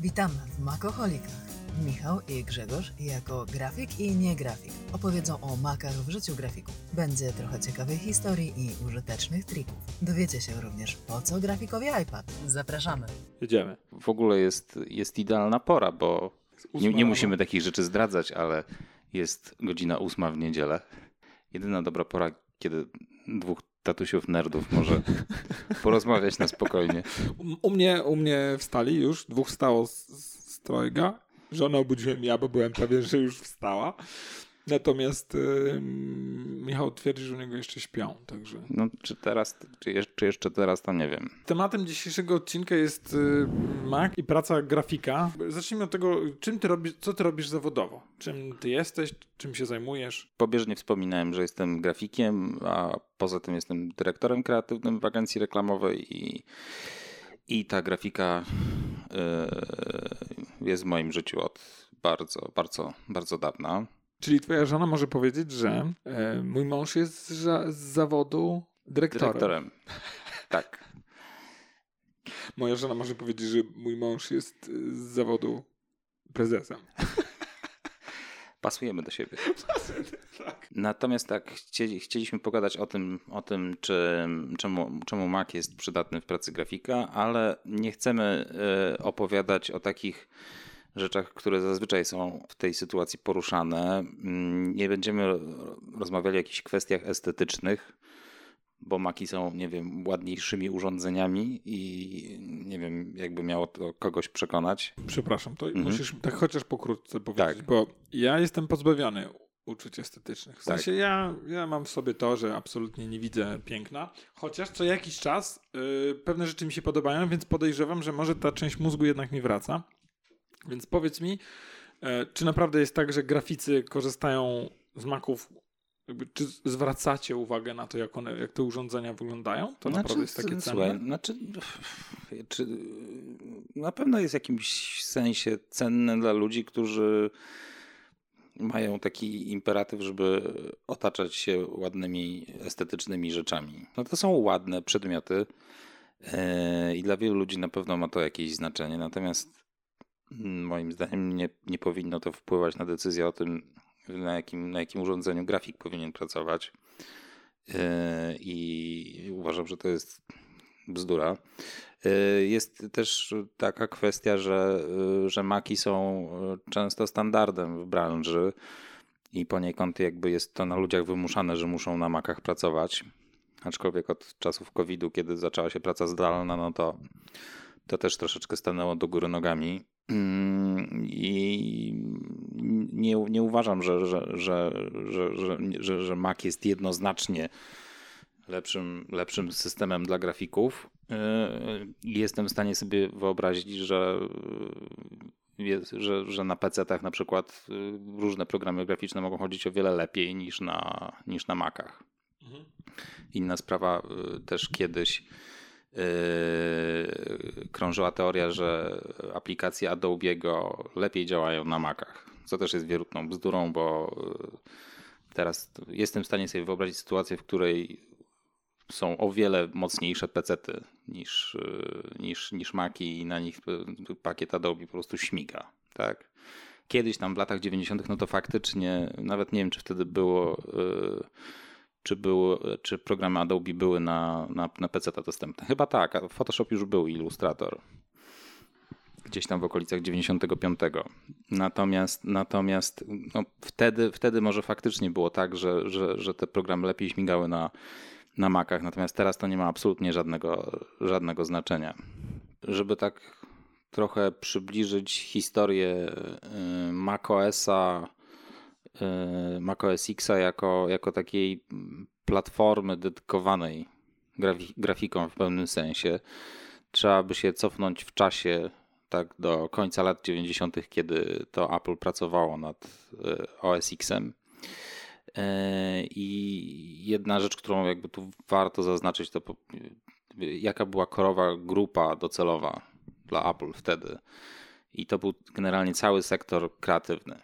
Witamy w Makoholikach. Michał i Grzegorz jako grafik i nie grafik opowiedzą o makach w życiu grafików. Będzie trochę ciekawej historii i użytecznych trików. Dowiecie się również po co grafikowi iPad. Zapraszamy. Jedziemy. W ogóle jest, jest idealna pora, bo nie, nie musimy takich rzeczy zdradzać, ale jest godzina ósma w niedzielę. Jedyna dobra pora, kiedy dwóch tatusiów nerdów może porozmawiać na spokojnie. U, u, mnie, u mnie wstali już, dwóch wstało z, z trojga. Żonę obudziłem ja, bo byłem pewien, że już wstała. Natomiast yy, Michał twierdzi, że u niego jeszcze śpią, także... No, czy teraz, czy jeszcze, czy jeszcze teraz, to nie wiem. Tematem dzisiejszego odcinka jest yy, Mac i praca grafika. Zacznijmy od tego, czym ty robisz, co ty robisz zawodowo? Czym ty jesteś, czym się zajmujesz? Pobieżnie wspominałem, że jestem grafikiem, a poza tym jestem dyrektorem kreatywnym w agencji reklamowej i, i ta grafika yy, jest w moim życiu od bardzo, bardzo, bardzo dawna. Czyli twoja żona może powiedzieć, że e, mój mąż jest z, z zawodu dyrektorem. Dyrektorem, tak. Moja żona może powiedzieć, że mój mąż jest z zawodu prezesem. Pasujemy do siebie. Natomiast tak, chcieli, chcieliśmy pogadać o tym, o tym czy, czemu, czemu Mac jest przydatny w pracy grafika, ale nie chcemy y, opowiadać o takich rzeczach, które zazwyczaj są w tej sytuacji poruszane. Mm, nie będziemy rozmawiali o jakichś kwestiach estetycznych, bo maki są, nie wiem, ładniejszymi urządzeniami i nie wiem, jakby miało to kogoś przekonać. Przepraszam, to mhm. musisz tak chociaż pokrótce powiedzieć, tak. bo ja jestem pozbawiony uczuć estetycznych. W tak. sensie ja, ja mam w sobie to, że absolutnie nie widzę piękna, chociaż co jakiś czas yy, pewne rzeczy mi się podobają, więc podejrzewam, że może ta część mózgu jednak mi wraca. Więc powiedz mi, yy, czy naprawdę jest tak, że graficy korzystają z maków jakby, czy zwracacie uwagę na to, jak, one, jak te urządzenia wyglądają? To znaczy, naprawdę jest takie cenne? Znaczy, czy, na pewno jest w jakimś sensie cenne dla ludzi, którzy mają taki imperatyw, żeby otaczać się ładnymi, estetycznymi rzeczami. No to są ładne przedmioty yy, i dla wielu ludzi na pewno ma to jakieś znaczenie. Natomiast moim zdaniem nie, nie powinno to wpływać na decyzję o tym, na jakim, na jakim urządzeniu grafik powinien pracować. E, I uważam, że to jest bzdura. E, jest też taka kwestia, że, e, że maki są często standardem w branży i poniekąd jakby jest to na ludziach wymuszane, że muszą na makach pracować. Aczkolwiek od czasów COVID-u, kiedy zaczęła się praca zdalna, no to to też troszeczkę stanęło do góry nogami. Mm, I nie, nie uważam, że, że, że, że, że, Mac jest jednoznacznie lepszym, lepszym systemem dla grafików. I jestem w stanie sobie wyobrazić, że, że, że na PC-tach na przykład różne programy graficzne mogą chodzić o wiele lepiej niż na, niż na Macach. Mhm. Inna sprawa też kiedyś krążyła teoria, że aplikacje Adobe'ego lepiej działają na Macach, co też jest wierutną bzdurą, bo yy, teraz jestem w stanie sobie wyobrazić sytuację, w której są o wiele mocniejsze pecety niż, yy, niż, niż Maci i na nich pakiet Adobe po prostu śmiga, tak? Kiedyś tam w latach 90. no to faktycznie, nawet nie wiem, czy wtedy było czy, był, czy programy Adobe były na, na, na PC dostępne. Chyba tak, Photoshop już był Illustrator. Gdzieś tam w okolicach 95. Natomiast, natomiast no, wtedy, wtedy może faktycznie było tak, że, że, że te programy lepiej śmigały na, na Macach, natomiast teraz to nie ma absolutnie żadnego, żadnego znaczenia. Żeby tak trochę przybliżyć historię y, macOSa macOS X jako, jako takiej platformy dedykowanej grafiką w pewnym sensie. Trzeba by się cofnąć w czasie tak do końca lat 90., kiedy to Apple pracowało nad y, OS Xem. Y, I jedna rzecz, którą jakby tu warto zaznaczyć, to jaka była korowa grupa docelowa dla Apple wtedy. I to był generalnie cały sektor kreatywny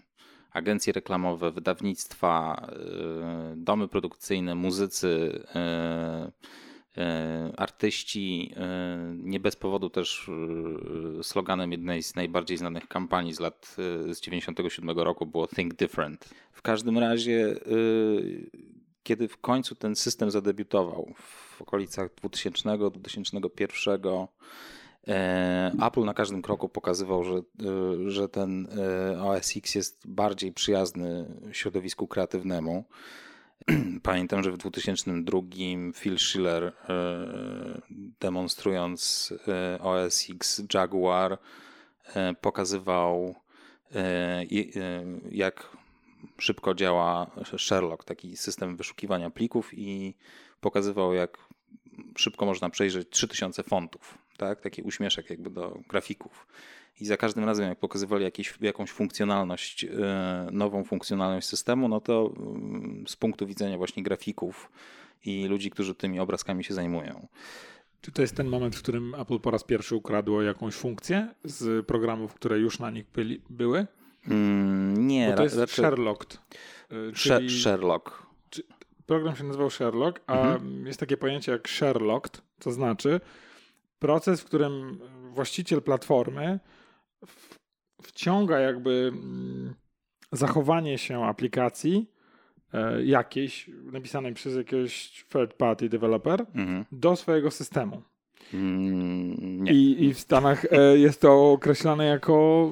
agencje reklamowe, wydawnictwa, y, domy produkcyjne, muzycy, E, artyści, e, nie bez powodu też sloganem jednej z najbardziej znanych kampanii z lat z 97 roku było Think Different. W każdym razie, kiedy w końcu ten system zadebiutował w okolicach 2000-2001, Apple na każdym kroku pokazywał, że, że ten OS X jest bardziej przyjazny środowisku kreatywnemu. Pamiętam, że w 2002 Phil Schiller e, demonstrując e, OS X Jaguar e, pokazywał jak szybko działa Sherlock, taki system wyszukiwania plików i pokazywał jak szybko można przejrzeć 3000 fontów, tak? taki uśmieszek jakby do grafików i za każdym razem, jak pokazywali jakieś, jakąś funkcjonalność, e, nową funkcjonalność systemu, no to mm, z punktu widzenia właśnie grafików i ludzi, którzy tymi obrazkami się zajmują. Czy to jest ten moment, w którym Apple po raz pierwszy ukradło jakąś funkcję z programów, które już na nich byli, były? Mm, nie. Bo to jest raczej... Sherlock. E, czyli... Sherlock. Program się nazywał Sherlock, a mhm. jest takie pojęcie jak Sherlocked, to znaczy proces, w którym właściciel platformy wciąga jakby mm, zachowanie się aplikacji e, jakiejś, napisanej przez jakiegoś third party developer mhm. do swojego systemu. Mm, I, I w Stanach e, jest to określane jako,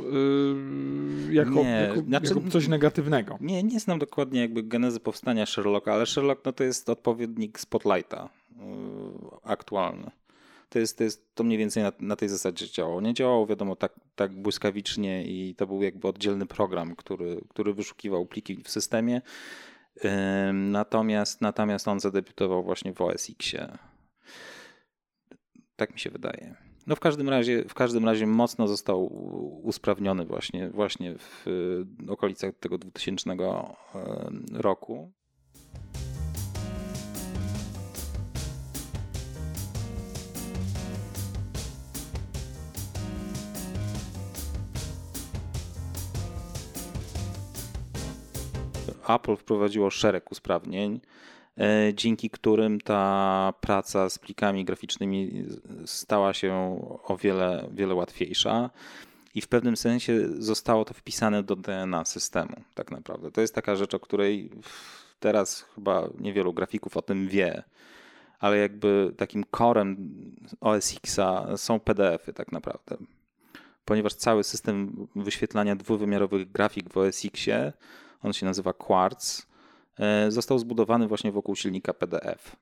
y, jako, jako, znaczy, jako, coś negatywnego. Nie, nie znam dokładnie jakby genezy powstania Sherlocka, ale Sherlock no to jest odpowiednik Spotlighta aktualny to jest, to jest to mniej więcej na, na tej zasadzie działało. Nie działało, wiadomo, tak, tak błyskawicznie i to był jakby oddzielny program, który, który wyszukiwał pliki w systemie. Natomiast, natomiast on zadebiutował właśnie w OS Xie. Tak mi się wydaje. No w każdym razie, w każdym razie mocno został usprawniony właśnie, właśnie w okolicach tego 2000 roku. Apple wprowadziło szereg usprawnień, e, dzięki którym ta praca z plikami graficznymi stała się o wiele, wiele łatwiejsza. I w pewnym sensie zostało to wpisane do DNA systemu, tak naprawdę. To jest taka rzecz, o której teraz chyba niewielu grafików o tym wie, ale jakby takim korem OS Xa są PDFy, tak naprawdę. Ponieważ cały system wyświetlania dwuwymiarowych grafik w OS Xie on się nazywa Quartz, e, został zbudowany właśnie wokół silnika PDF.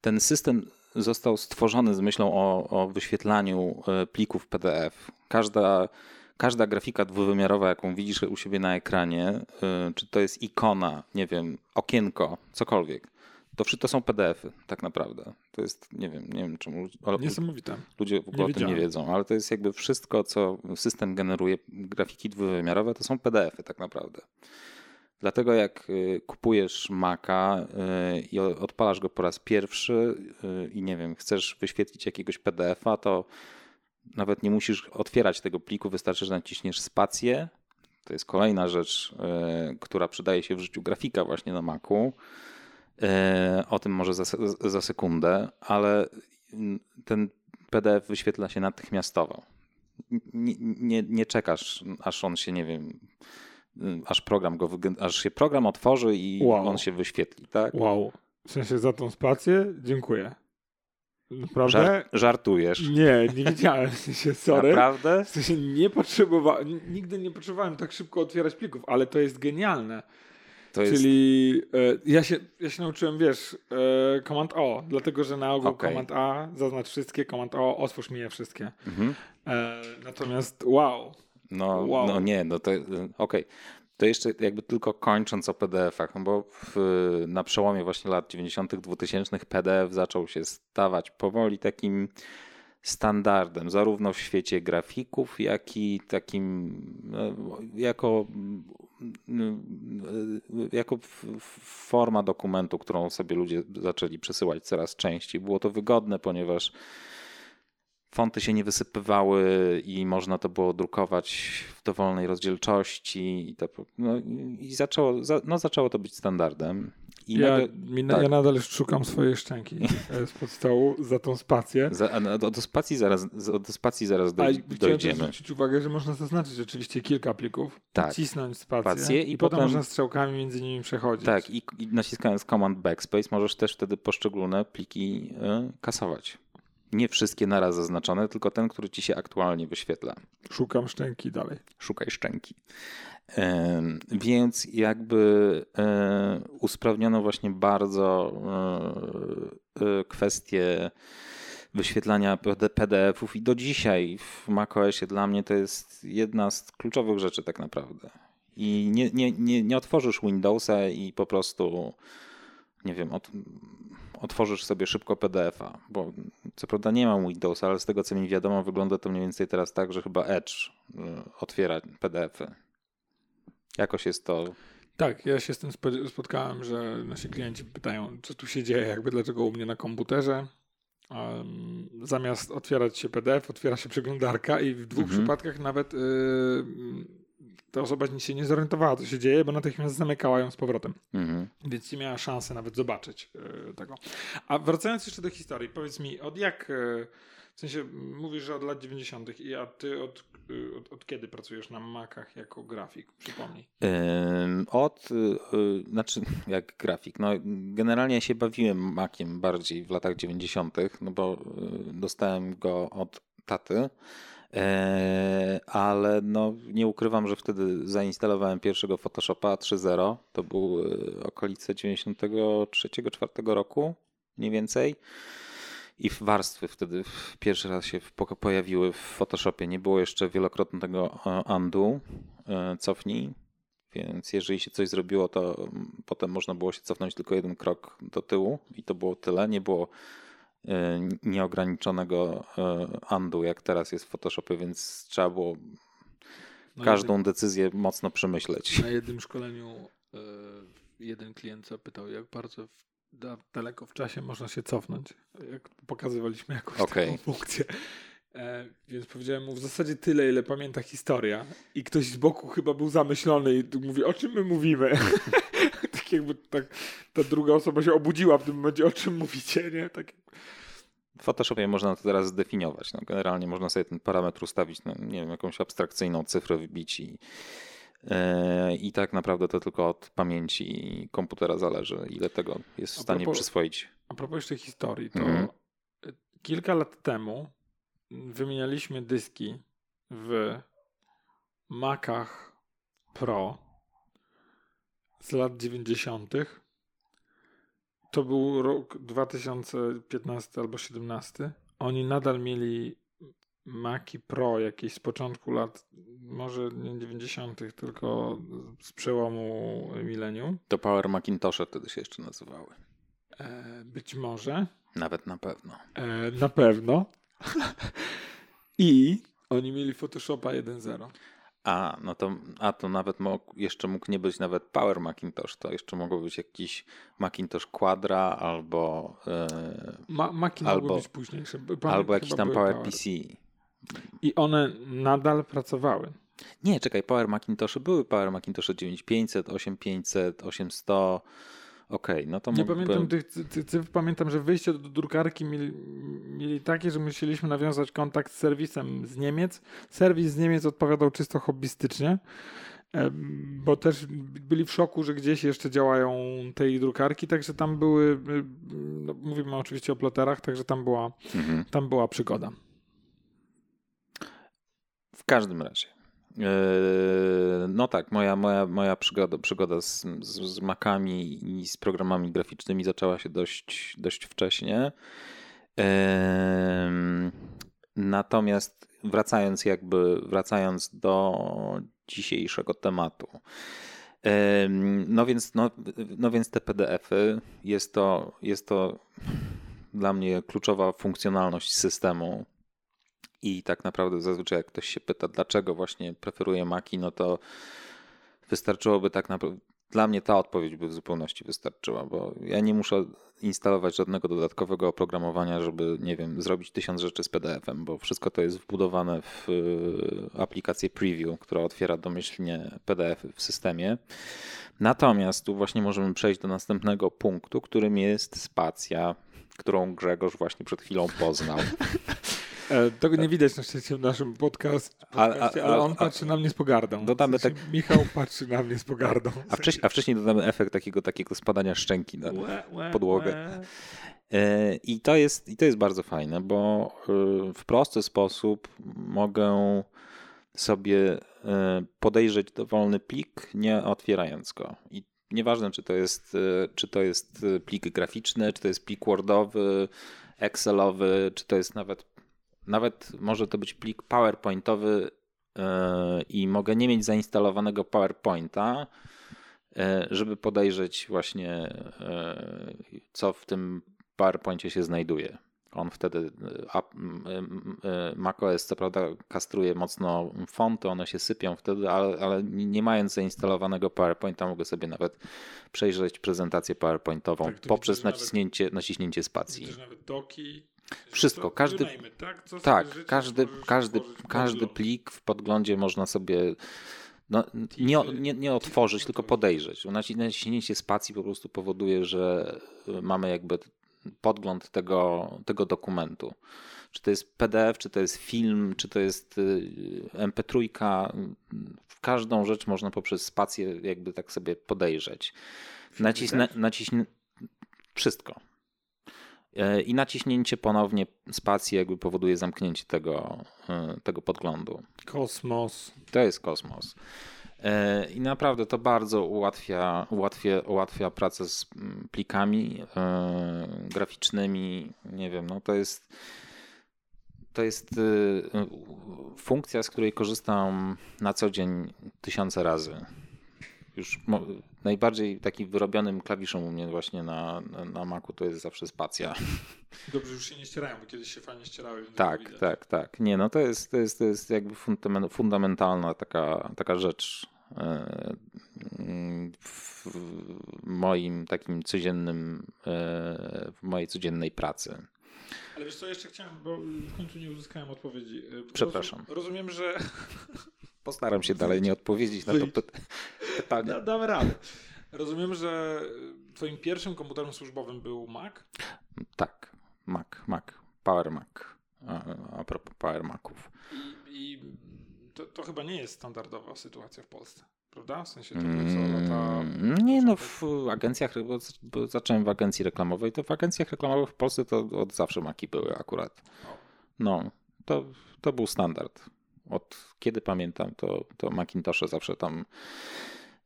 Ten system został stworzony z myślą o, o wyświetlaniu e, plików PDF. Każda, każda grafika dwuwymiarowa, jaką widzisz u siebie na ekranie, e, czy to jest ikona, nie wiem, okienko, cokolwiek, to wszystko są PDFy, tak naprawdę. To jest, nie wiem, nie wiem czemu. Niesamowite. Ludzie w ogóle nie o tym nie wiedzą, ale to jest jakby wszystko, co system generuje, grafiki dwuwymiarowe, to są PDFy, tak naprawdę. Dlatego jak y, kupujesz Maca y, i odpalasz go po raz pierwszy y, i nie wiem, chcesz wyświetlić jakiegoś PDF-a, to nawet nie musisz otwierać tego pliku, wystarczy, że naciśniesz spację. To jest kolejna rzecz, która przydaje się w życiu grafika właśnie na Macu o tym może za, za sekundę, ale ten PDF wyświetla się natychmiastowo. Nie, nie, nie, czekasz, aż on się, nie wiem, aż program go, aż się program otworzy i wow. on się wyświetli, tak? Wow. W sensie za tą spację dziękuję. Naprawdę? Żart, żartujesz. Nie, nie wiedziałem. W sensie, sorry. Naprawdę? W sensie nie potrzebowałem, nigdy nie potrzebowałem tak szybko otwierać plików, ale to jest genialne. To Czyli jest... e, ja, się, ja się nauczyłem, wiesz, e, Command O, dlatego że na ogół okay. Command A zaznacz wszystkie, Command O otwórz mi je wszystkie. Mhm. E, natomiast wow. No, wow. no nie, no to e, okej. Okay. To jeszcze jakby tylko kończąc o PDF-ach, no bo w, na przełomie właśnie lat 90., 2000 PDF zaczął się stawać powoli takim standardem, zarówno w świecie grafików, jak i takim no, jako jako forma dokumentu, którą sobie ludzie zaczęli przesyłać coraz częściej. Było to wygodne, ponieważ fonty się nie wysypywały i można to było drukować w dowolnej rozdzielczości i, to, no, i zaczęło, no, zaczęło to być standardem. Ja, nagle, tak. ja nadal szukam swojej szczęki spod stołu za tą spację. Za, do, do, spacji zaraz, do spacji zaraz A, dojdziemy. Chciałem zwrócić uwagę, że można zaznaczyć oczywiście kilka plików, tak. cisnąć spację, spację i, i potem, potem, można strzałkami między nimi przechodzić. Tak, i, i naciskając Command Backspace możesz też wtedy poszczególne pliki y, kasować. Nie wszystkie naraz zaznaczone, tylko ten, który ci się aktualnie wyświetla. Szukam szczęki dalej. Szukaj szczęki. Więc jakby e, usprawniono właśnie bardzo e, e, kwestie wyświetlania PDF-ów i do dzisiaj w macOSie dla mnie to jest jedna z kluczowych rzeczy tak naprawdę. I nie, nie, nie, nie otworzysz Windowsa i po prostu nie wiem, od, otworzysz sobie szybko PDF-a, bo co prawda nie mam Windowsa, ale z tego co mi wiadomo wygląda to mniej więcej teraz tak, że chyba Edge otwiera PDF-y. Jakoś jest to. Tak, ja się z tym spotkałem, że nasi klienci pytają, co tu się dzieje, jakby dlaczego u mnie na komputerze. Um, zamiast otwierać się PDF, otwiera się przeglądarka i w dwóch mhm. przypadkach nawet yy, ta osoba się nie zorientowała, co się dzieje, bo natychmiast zamykała ją z powrotem. Mhm. Więc nie miała szansy nawet zobaczyć yy, tego. A wracając jeszcze do historii, powiedz mi, od jak. Yy, w sensie mówisz, że od lat 90. i a ty od, y, od, od kiedy pracujesz na Macach jako grafik? Przypomnij. Od, y, znaczy jak grafik. No, generalnie się bawiłem Maciem bardziej w latach 90., no bo y, dostałem go od taty. E, ale no, nie ukrywam, że wtedy zainstalowałem pierwszego Photoshopa 3.0. To był okolice 93-4 roku mniej więcej i warstwy wtedy pierwszy raz się pojawiły w Photoshopie. Nie było jeszcze wielokrotnego e, undo, e, cofnij, więc jeżeli się coś zrobiło, to potem można było się cofnąć tylko jeden krok do tyłu i to było tyle. Nie było e, nieograniczonego undo, jak teraz jest w Photoshopie, więc trzeba było każdą decyzję mocno przemyśleć. Na jednym szkoleniu jeden klient zapytał, jak bardzo da, daleko w czasie można się cofnąć, jak pokazywaliśmy jakąś okay. taką funkcję. E, więc powiedziałem mu w zasadzie tyle, ile pamięta historia. I ktoś z boku chyba był zamyślony i mówi, o czym my mówimy? tak jakby tak, ta druga osoba się obudziła w tym momencie, o czym mówicie, nie? Tak. W Photoshopie można to teraz zdefiniować. No, generalnie można sobie ten parametr ustawić, no, nie wiem, jakąś abstrakcyjną cyfrę wbić i E, I tak naprawdę to tylko od pamięci komputera zależy, ile tego jest w stanie propos, przyswoić. A propos jeszcze historii, to mhm. kilka lat temu wymienialiśmy dyski w Macach Pro z lat 90. To był rok 2015 albo 2017. Oni nadal mieli Maki Pro jakieś z początku lat, może nie 90., tylko z przełomu milenium. To Power Macintoshe wtedy się jeszcze nazywały. E, być może. Nawet na pewno. E, na pewno. I oni mieli Photoshopa 1.0. A, no to, a to nawet mógł, jeszcze mógł nie być nawet Power Macintosh, to jeszcze mogło być jakiś Macintosh Quadra albo. Yy, Ma, Maci albo, być późniejsze. albo jakiś tam Power, Power PC. I one nadal pracowały. Nie, czekaj, Power Macintoshy były Power Macintoshy 9500, 8500, 800. Okej, okay, no to Nie pamiętam tych cyfr, pamiętam, że wyjście do drukarki mieli, mieli takie, że musieliśmy nawiązać kontakt z serwisem z Niemiec. Serwis z Niemiec odpowiadał czysto hobbystycznie, bo też byli w szoku, że gdzieś jeszcze działają tej drukarki, także tam były, no mówimy oczywiście o ploterach, także tam była, mhm. tam była przygoda. W każdym razie. E, no tak, moja, moja, moja przygoda, przygoda z, z, Macami i z programami graficznymi zaczęła się dość, dość wcześnie. Natomiast wracając jakby, wracając do dzisiejszego tematu. No więc, no, no więc te PDFy jest to, jest to dla mnie kluczowa funkcjonalność systemu i tak naprawdę zazwyczaj jak ktoś się pyta, dlaczego właśnie preferuje Maki, no to wystarczyłoby tak naprawdę dla mnie ta odpowiedź by w zupełności wystarczyła, bo ja nie muszę instalować żadnego dodatkowego oprogramowania, żeby, nie wiem, zrobić tysiąc rzeczy z PDF-em, bo wszystko to jest wbudowane w y, aplikację Preview, która otwiera domyślnie PDF w systemie. Natomiast tu właśnie możemy przejść do następnego punktu, którym jest spacja, którą Grzegorz właśnie przed chwilą poznał. E, tego nie widać na szczęście w naszym podcast, podcaście, ale on patrzy na mnie z pogardą. Dodamy w sensie tak... Michał patrzy na mnie z pogardą. A, wcześniej, a wcześniej dodamy efekt takiego, takiego spadania szczęki na łe, łe, podłogę. Łe. I to, jest, I to jest bardzo fajne, bo y, w prosty sposób mogę sobie podejrzeć dowolny plik, nie otwierając go. I nieważne, czy to jest, czy to jest plik graficzny, czy to jest plik Wordowy, Excelowy, czy to jest nawet nawet może to być plik PowerPointowy e, i mogę nie mieć zainstalowanego PowerPointa, e, żeby podejrzeć właśnie, e, co w tym PowerPoincie się znajduje. On wtedy, macOS co prawda kastruje mocno fonty, one się sypią wtedy, ale, ale nie mając zainstalowanego PowerPointa mogę sobie nawet przejrzeć prezentację PowerPointową tak, poprzez naciśnięcie, nawet, naciśnięcie spacji. Nawet doki, wszystko, każdy, tak, tak każdy, każdy, każdy plik w podglądzie można sobie no, nie, nie, nie otworzyć, tylko podejrzeć. Naciśnięcie spacji po prostu powoduje, że mamy jakby podgląd tego, tego dokumentu. Czy to jest PDF, czy to jest film, czy to jest y, MP3. W każdą rzecz można poprzez spację jakby tak sobie podejrzeć. Naciśnę, naciśnę wszystko. E, I naciśnięcie ponownie spacji jakby powoduje zamknięcie tego, e, tego podglądu. Kosmos. To jest kosmos. E, I naprawdę to bardzo ułatwia, ułatwia, ułatwia pracę z mm, plikami graficznymi. Nie wiem, no to jest to jest funkcja, z której korzystam na co dzień tysiące razy już najbardziej taki wyrobionym klawiszem u mnie właśnie na, na, na Macu to jest zawsze spacja. Dobrze, już się nie ścierają, bo kiedyś się fajnie ścierały. Tak, tak, tak. Nie, no to jest, to jest, to jest jakby fundamentalna taka, taka rzecz e, w moim takim codziennym, e, w mojej codziennej pracy. Ale wiesz co, jeszcze chciałem, bo w końcu nie uzyskałem odpowiedzi. E, Przepraszam. Rozumiem, że Postaram się dalej nie odpowiedzieć na to pytanie. Da, damy radę. Rozumiem, że twoim pierwszym komputerem służbowym był Mac? Tak, Mac, Mac, Power Mac. A, a propos Power Maców. I, i to, to, chyba nie jest standardowa sytuacja w Polsce, prawda? W sensie to co lata... Mm, nie, no w agencjach, bo zacząłem w agencji reklamowej, to w agencjach reklamowych w Polsce to od zawsze Maki były akurat. No, to, to był standard od kiedy pamiętam, to, to Macintoshe zawsze tam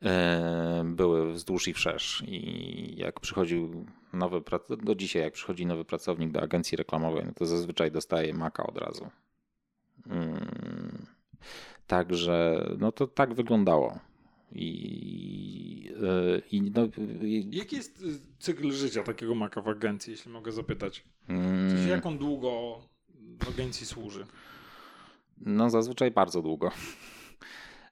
e, były wzdłuż i wszerz. I jak przychodził nowy, do dzisiaj jak przychodzi nowy pracownik do agencji reklamowej, no to zazwyczaj dostaje Maca od razu. Mm. Także no to tak wyglądało. I, e, i no, Jaki jest cykl życia takiego Maca w agencji, jeśli mogę zapytać? W sensie, jak on długo w agencji służy? No zazwyczaj bardzo długo.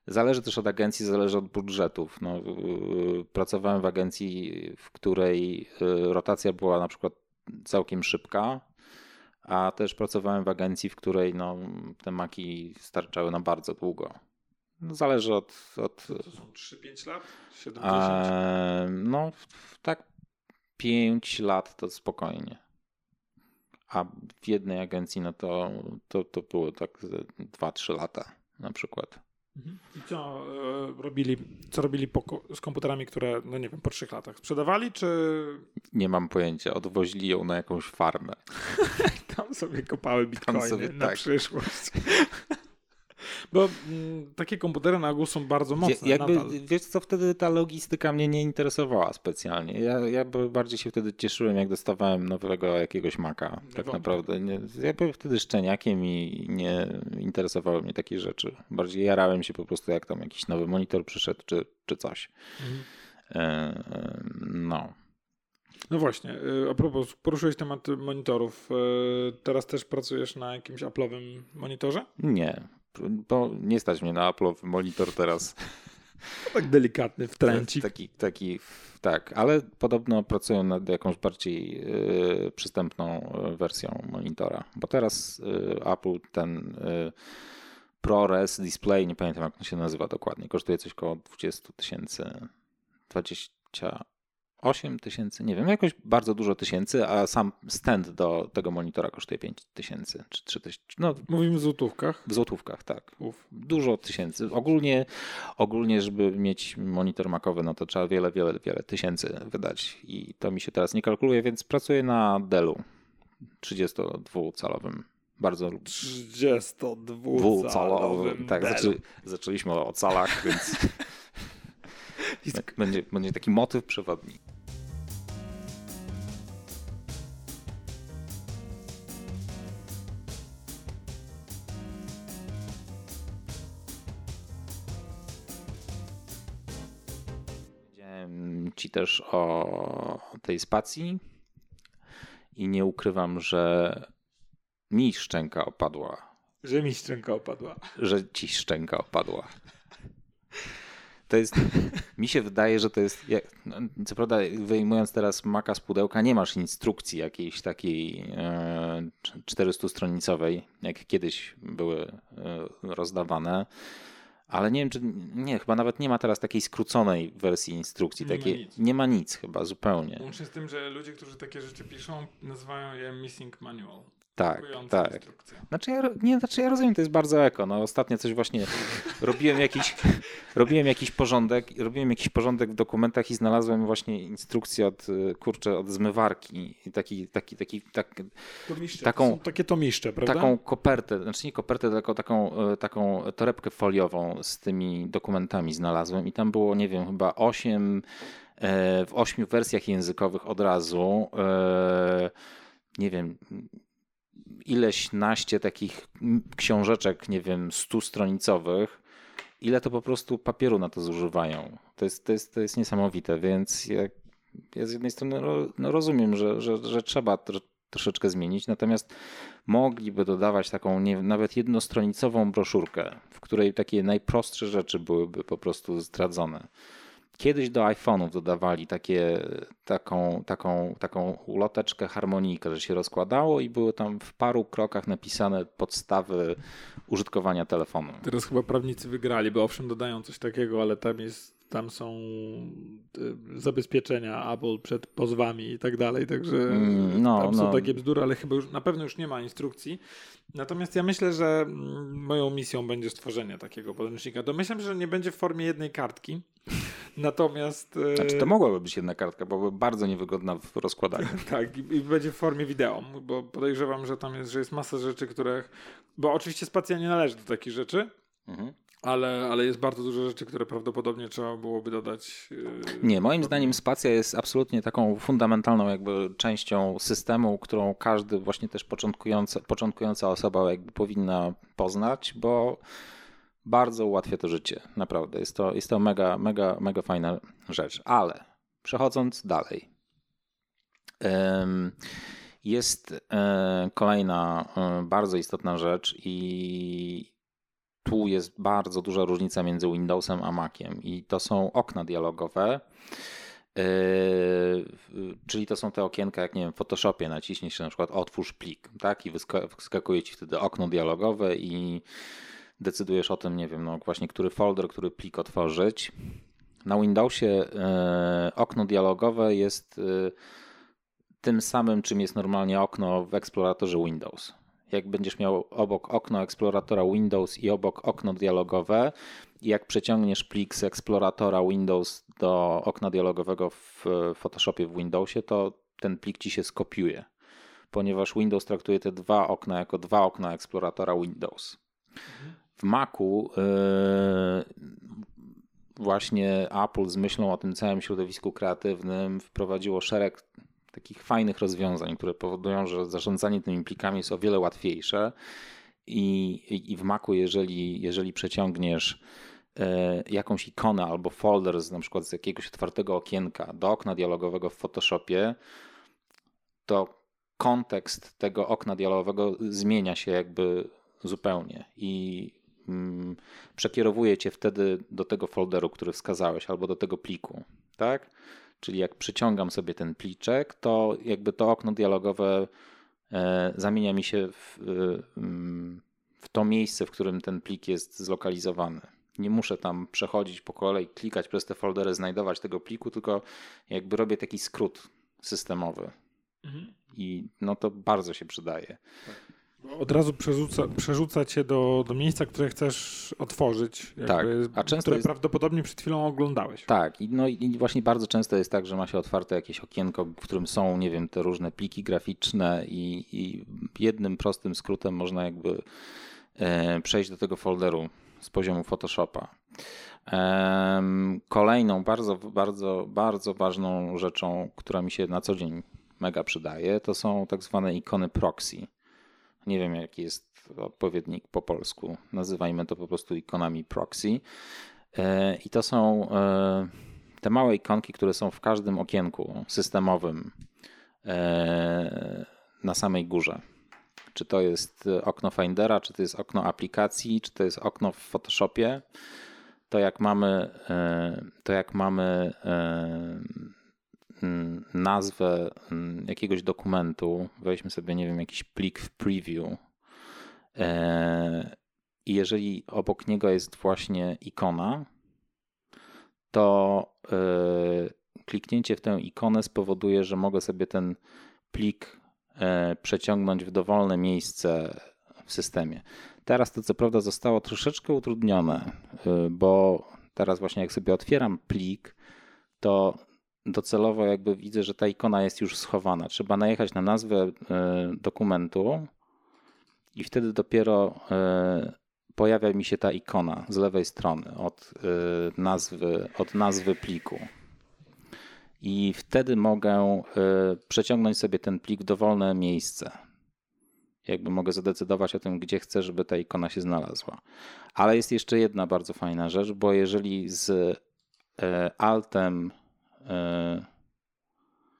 Zależy też od agencji, zależy od budżetów. No, y, pracowałem w agencji, w której y, rotacja była na przykład całkiem szybka, a też pracowałem w agencji, w której no, te maki starczały na bardzo długo. No, zależy od. od to są 3-5 lat? 7 a, No, tak 5 lat to spokojnie a w jednej agencji no to, to, to było tak 2-3 lata na przykład. Mhm. I co e, robili, co robili po, z komputerami, które, no nie wiem, po trzech latach sprzedawali, czy... Nie mam pojęcia, odwozili ją na jakąś farmę. Tam sobie kopały bitcoiny sobie, na tak. przyszłość. Bo mm, takie komputery na ogół są bardzo mocne. Jakby, wiesz co, wtedy ta logistyka mnie nie interesowała specjalnie. Ja, ja bardziej się wtedy cieszyłem, jak dostawałem nowego jakiegoś maka. Tak naprawdę. Nie, ja byłem wtedy szczeniakiem i nie interesowały mnie takie rzeczy. Bardziej jarałem się po prostu, jak tam jakiś nowy monitor przyszedł, czy, czy coś. Mhm. E, no. No właśnie, e, a propos, poruszyłeś temat monitorów. E, teraz też pracujesz na jakimś Apple'owym monitorze? Nie, bo nie stać mnie na Apple'owy monitor teraz. tak delikatny wtręcik. Taki, taki, tak, ale podobno pracują nad jakąś bardziej y, przystępną wersją monitora, bo teraz y, Apple ten y, ProRes Display, nie pamiętam jak on się nazywa dokładnie, kosztuje coś około 20 tysięcy, 20 8 tysięcy, nie wiem, jakoś bardzo dużo tysięcy, a sam stand do tego monitora kosztuje 5 tysięcy czy 3 tysięcy. No, Mówimy w złotówkach? W złotówkach, tak. Uf. Dużo tysięcy. Ogólnie, ogólnie, żeby mieć monitor makowy, no to trzeba wiele, wiele, wiele tysięcy wydać i to mi się teraz nie kalkuluje, więc pracuję na Dellu 32-calowym. Bardzo 32-calowym. Tak, zaczę, zaczęliśmy o calach, więc będzie, będzie taki motyw przewodni. Ci też o tej spacji i nie ukrywam, że mi szczęka opadła. Że mi szczęka opadła. Że ci szczęka opadła. To jest, mi się wydaje, że to jest, jak, no, co prawda wyjmując teraz maka z pudełka, nie masz instrukcji jakiejś takiej e, 400-stronicowej, jak kiedyś były e, rozdawane. Ale nie wiem, czy. Nie, chyba nawet nie ma teraz takiej skróconej wersji instrukcji. Nie, takiej, ma, nic. nie ma nic chyba zupełnie. Łącznie z tym, że ludzie, którzy takie rzeczy piszą, nazywają je missing manual. Tak, tak. Znaczy ja, nie, znaczy ja rozumiem, to jest bardzo eko. No, ostatnio coś właśnie robiłem jakiś, robiłem jakiś porządek, robiłem jakiś porządek w dokumentach i znalazłem właśnie instrukcję od, kurczę, od zmywarki i taki, taki, taki, tak, taką, takie tomiszcze, prawda? Taką kopertę, znaczy nie kopertę, tylko taką, e, taką torebkę foliową z tymi dokumentami znalazłem i tam było, nie wiem, chyba osiem, e, w ośmiu wersjach językowych od razu, e, nie wiem, ileś naście takich książeczek, nie wiem, stustronicowych, ile to po prostu papieru na to zużywają. To jest, to jest, to jest niesamowite, więc ja, ja z jednej strony no, rozumiem, że, że, że trzeba troszeczkę zmienić, natomiast mogliby dodawać taką nie, nawet jednostronicową broszurkę, w której takie najprostsze rzeczy byłyby po prostu zdradzone. Kiedyś do iPhone'ów dodawali takie, taką, taką, taką uloteczkę harmonijkę, że się rozkładało i były tam w paru krokach napisane podstawy użytkowania telefonu. Teraz chyba prawnicy wygrali, bo owszem dodają coś takiego, ale tam jest tam są y, zabezpieczenia Apple przed pozwami i tak dalej, także mm, no, tam są no. takie bzdury, ale chyba już na pewno już nie ma instrukcji. Natomiast ja myślę, że mm, moją misją będzie stworzenie takiego podręcznika. Domyślam się, że nie będzie w formie jednej kartki, Natomiast. E, znaczy, to mogłaby być jedna kartka, bo bardzo niewygodna w rozkładaniu. tak, i, i, będzie w formie wideo, bo podejrzewam, że tam jest, że jest masa rzeczy, których. Bo oczywiście spacja nie należy do takich rzeczy. Mhm. Ale, ale jest bardzo dużo rzeczy, które prawdopodobnie trzeba byłoby dodać. Yy, nie, moim zdaniem spacja jest absolutnie taką fundamentalną jakby częścią systemu, którą każdy właśnie też początkująca, początkująca osoba jakby powinna poznać, bo bardzo ułatwia to życie. Naprawdę. Jest to, jest to mega, mega, mega fajna rzecz. Ale przechodząc dalej. Jest e, kolejna e, bardzo istotna rzecz i tu jest bardzo duża różnica między Windowsem a Maciem i to są okna dialogowe. Yy, czyli to są te okienka, jak nie wiem, w Photoshopie naciśniesz na przykład otwórz plik, tak? I wyskakuje ci wtedy okno dialogowe i decydujesz o tym, nie wiem, no właśnie, który folder, który plik otworzyć. Na Windowsie e, okno dialogowe jest e, tym samym, czym jest normalnie okno w eksploratorze Windows. Jak będziesz miał obok okno eksploratora Windows i obok okno dialogowe, jak przeciągniesz plik z eksploratora Windows do okna dialogowego w Photoshopie w Windowsie, to ten plik ci się skopiuje, ponieważ Windows traktuje te dwa okna jako dwa okna eksploratora Windows. Mhm Macu yy, właśnie Apple z myślą o tym całym środowisku kreatywnym wprowadziło szereg takich fajnych rozwiązań, które powodują, że zarządzanie tymi plikami jest o wiele łatwiejsze. I, i w Macu, jeżeli, jeżeli przeciągniesz yy, jakąś ikonę albo folder z na przykład z jakiegoś otwartego okienka do okna dialogowego w Photoshopie, to kontekst tego okna dialogowego zmienia się jakby zupełnie. I przekierowuje cię wtedy do tego folderu, który wskazałeś, albo do tego pliku, tak? Czyli jak przyciągam sobie ten pliczek, to jakby to okno dialogowe e, zamienia mi się w, mm, w to miejsce, w którym ten plik jest zlokalizowany. Nie muszę tam przechodzić po kolei, klikać przez te foldery, znajdować tego pliku, tylko jakby robię taki skrót systemowy. Mhm. I no to bardzo się przydaje. Tak. Od razu przerzuca, przerzuca cię do, do miejsca, które chcesz otworzyć, tak, a często które jest... prawdopodobnie przed chwilą oglądałeś. Tak, i, no, i właśnie bardzo często jest tak, że ma się otwarte jakieś okienko, w którym są, nie wiem, te różne pliki graficzne i, i jednym prostym skrótem można jakby e, przejść do tego folderu z poziomu Photoshopa. E, kolejną bardzo, bardzo, bardzo ważną rzeczą, która mi się na co dzień mega przydaje, to są tak zwane ikony proxy. Nie wiem, jaki jest odpowiednik po polsku. Nazywajmy to po prostu ikonami proxy. E, I to są e, te małe ikonki, które są w każdym okienku systemowym e, na samej górze. Czy to jest okno Findera, czy to jest okno aplikacji, czy to jest okno w Photoshopie. To jak mamy, to jak mamy nazwę mm, jakiegoś dokumentu, weźmy sobie, nie wiem, jakiś plik w preview e, i jeżeli obok niego jest właśnie ikona, to e, kliknięcie w tę ikonę spowoduje, że mogę sobie ten plik e, przeciągnąć w dowolne miejsce w systemie. Teraz to co prawda zostało troszeczkę utrudnione, bo teraz właśnie jak sobie otwieram plik, to docelowo jakby widzę, że ta ikona jest już schowana. Trzeba najechać na nazwę e, dokumentu i wtedy dopiero e, pojawia mi się ta ikona z lewej strony od e, nazwy, od nazwy pliku. I wtedy mogę przeciągnąć sobie ten plik w dowolne miejsce. Jakby mogę zadecydować o tym, gdzie chcę, żeby ta ikona się znalazła. Ale jest jeszcze jedna bardzo fajna rzecz, bo jeżeli z Altem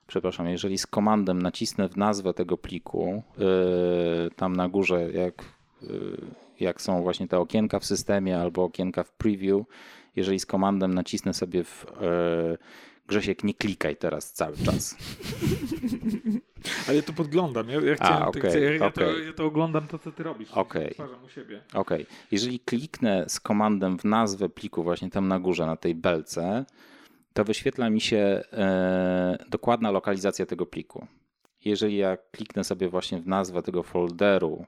przepraszam, jeżeli z komandem nacisnę w nazwę tego pliku, e, tam na górze, jak, e, jak są właśnie te okienka w systemie albo okienka w preview, jeżeli z komandem nacisnę sobie w Grzesiek, nie klikaj teraz cały czas. Ale ja to podglądam. Ja, ja, chciałem, A, okay, ja, ja, okay. to, ja, to, oglądam to, co ty robisz. Okay. u siebie. Okay. Jeżeli kliknę z komandem w nazwę pliku właśnie tam na górze, na tej belce, to wyświetla mi się e, dokładna lokalizacja tego pliku. Jeżeli ja kliknę sobie właśnie w nazwę tego folderu,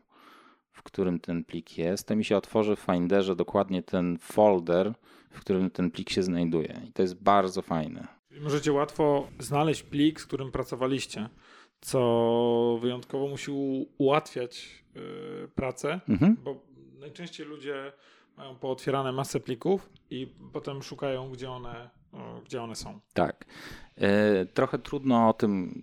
w którym ten plik jest, to mi się otworzy w Finderze dokładnie ten folder, w którym ten plik się znajduje. I to jest bardzo fajne. Możecie łatwo znaleźć plik, z którym pracowaliście, co wyjątkowo musi ułatwiać yy, pracę, mhm. bo najczęściej ludzie mają pootwierane masę plików i potem szukają, gdzie one gdzie one są. Tak. E, trochę trudno o tym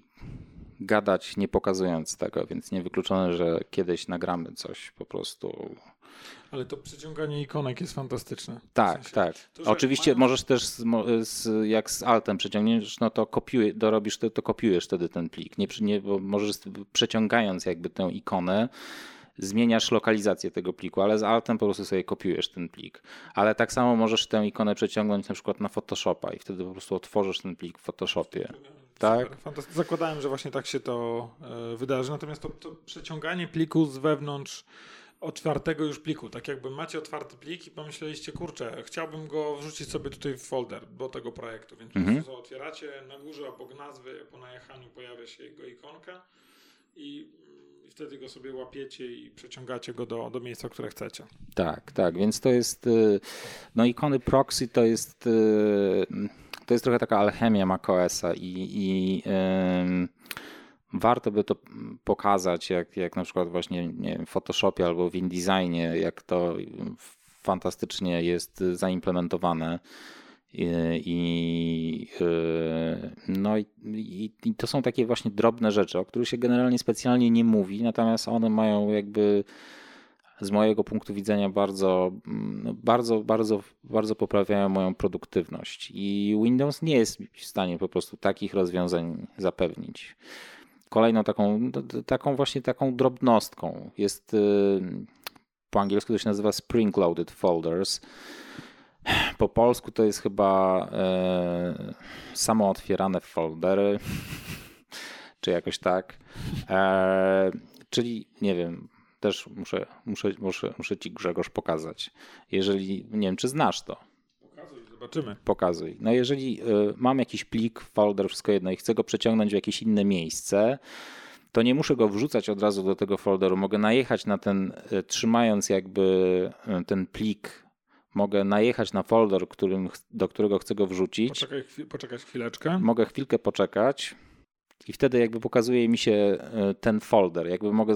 gadać, nie pokazując tego, więc niewykluczone, że kiedyś nagramy coś po prostu. Ale to przeciąganie ikonek jest fantastyczne. Tak, w sensie, tak. To, Oczywiście mają... możesz też, z, z, jak z altem przeciągniesz, no to kopiuje, dorobisz, to, to kopiujesz wtedy ten plik. Nie, nie, bo możesz przeciągając jakby tę ikonę, zmieniasz lokalizację tego pliku, ale z altem po prostu sobie kopiujesz ten plik. Ale tak samo możesz tę ikonę przeciągnąć na przykład na Photoshopa i wtedy po prostu otworzysz ten plik w Photoshopie. Tak? Zakładałem, że właśnie tak się to e, wydarzy. Natomiast to, to przeciąganie pliku z wewnątrz otwartego już pliku. Tak jakby macie otwarty plik i pomyśleliście, kurczę, chciałbym go wrzucić sobie tutaj w folder do tego projektu, więc mhm. otwieracie na górze obok nazwy, po najechaniu pojawia się jego ikonka i wtedy go sobie łapiecie i przeciągacie go do, do miejsca, które chcecie. Tak, tak, więc to jest, y, no ikony proxy to jest, y, to jest trochę taka alchemia macOSa i, i warto by to pokazać, jak, jak na przykład właśnie nie wiem, w Photoshopie albo w InDesignie, jak to fantastycznie jest zaimplementowane. I, y, no i, i, to są takie właśnie drobne rzeczy, o których się generalnie specjalnie nie mówi, natomiast one mają jakby z mojego punktu widzenia bardzo, mm, bardzo, bardzo, bardzo poprawiają moją produktywność. I Windows nie jest w stanie po prostu takich rozwiązań zapewnić. Kolejną taką, taką właśnie taką drobnostką jest y, po angielsku to się nazywa Spring Loaded Folders. Po polsku to jest chyba e, samo otwierane foldery, czy jakoś tak. E, czyli nie wiem, też muszę, muszę, muszę, muszę ci Grzegorz pokazać. Jeżeli, nie wiem, czy znasz to. Pokazuj, zobaczymy. Pokazuj. No jeżeli y, mam jakiś plik, folder, wszystko jedno i chcę go przeciągnąć w jakieś inne miejsce, to nie muszę go wrzucać od razu do tego folderu. Mogę najechać na ten, y, trzymając jakby y, ten plik, mogę najechać na folder, którym, do którego chcę go wrzucić. Poczekaj, poczekać chwileczkę. Mogę chwilkę poczekać. I wtedy jakby pokazuje mi się ten folder, jakby mogę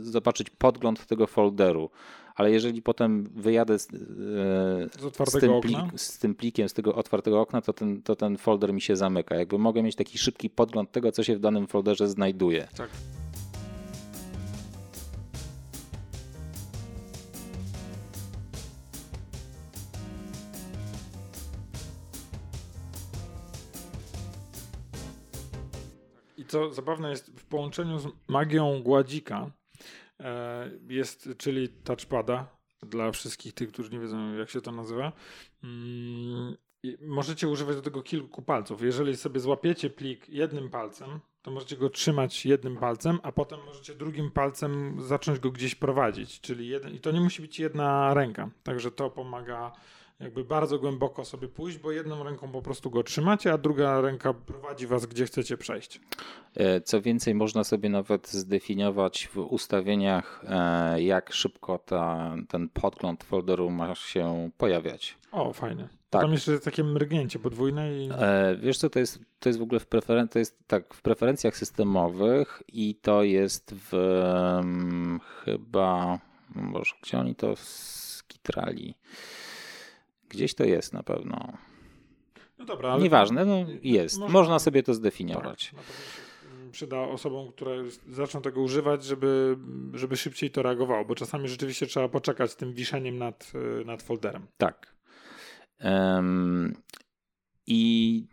zobaczyć podgląd tego folderu ale jeżeli potem wyjadę z, z, z, tym, plik, z, tym, plikiem, z tego otwartego okna, to ten, to ten folder mi się zamyka. Jakby mogę mieć taki szybki podgląd tego, co się w danym folderze znajduje. Tak. Co zabawne jest w połączeniu z magią gładzika, E, jest, czyli touchpada dla wszystkich tych, którzy nie wiedzą, jak się to nazywa. Mm, możecie używać do tego kilku palców. Jeżeli sobie złapiecie plik jednym palcem, to możecie go trzymać jednym palcem, a potem możecie drugim palcem zacząć go gdzieś prowadzić. Czyli jeden, i to nie musi być jedna ręka. Także to pomaga jakby bardzo głęboko sobie pójść, bo jedną ręką po prostu go trzymacie, a druga ręka prowadzi was gdzie chcecie przejść. E, co więcej, można sobie nawet zdefiniować w ustawieniach, e, jak szybko ta, ten podgląd folderu ma się pojawiać. O, fajnie. Tak. Tam jeszcze jest takie mrygnięcie podwójne. I... E, wiesz co, to jest, to jest w ogóle w, preferen- to jest, tak, w preferencjach systemowych i to jest w um, chyba, może gdzie oni to skitrali? Gdzieś to jest na pewno. No dobra, ale. Nieważne, no jest. Można, Można sobie to zdefiniować. Tak, przyda osobom, które zaczną tego używać, żeby, żeby szybciej to reagowało, bo czasami rzeczywiście trzeba poczekać z tym wiszeniem nad, nad folderem. Tak. Um, I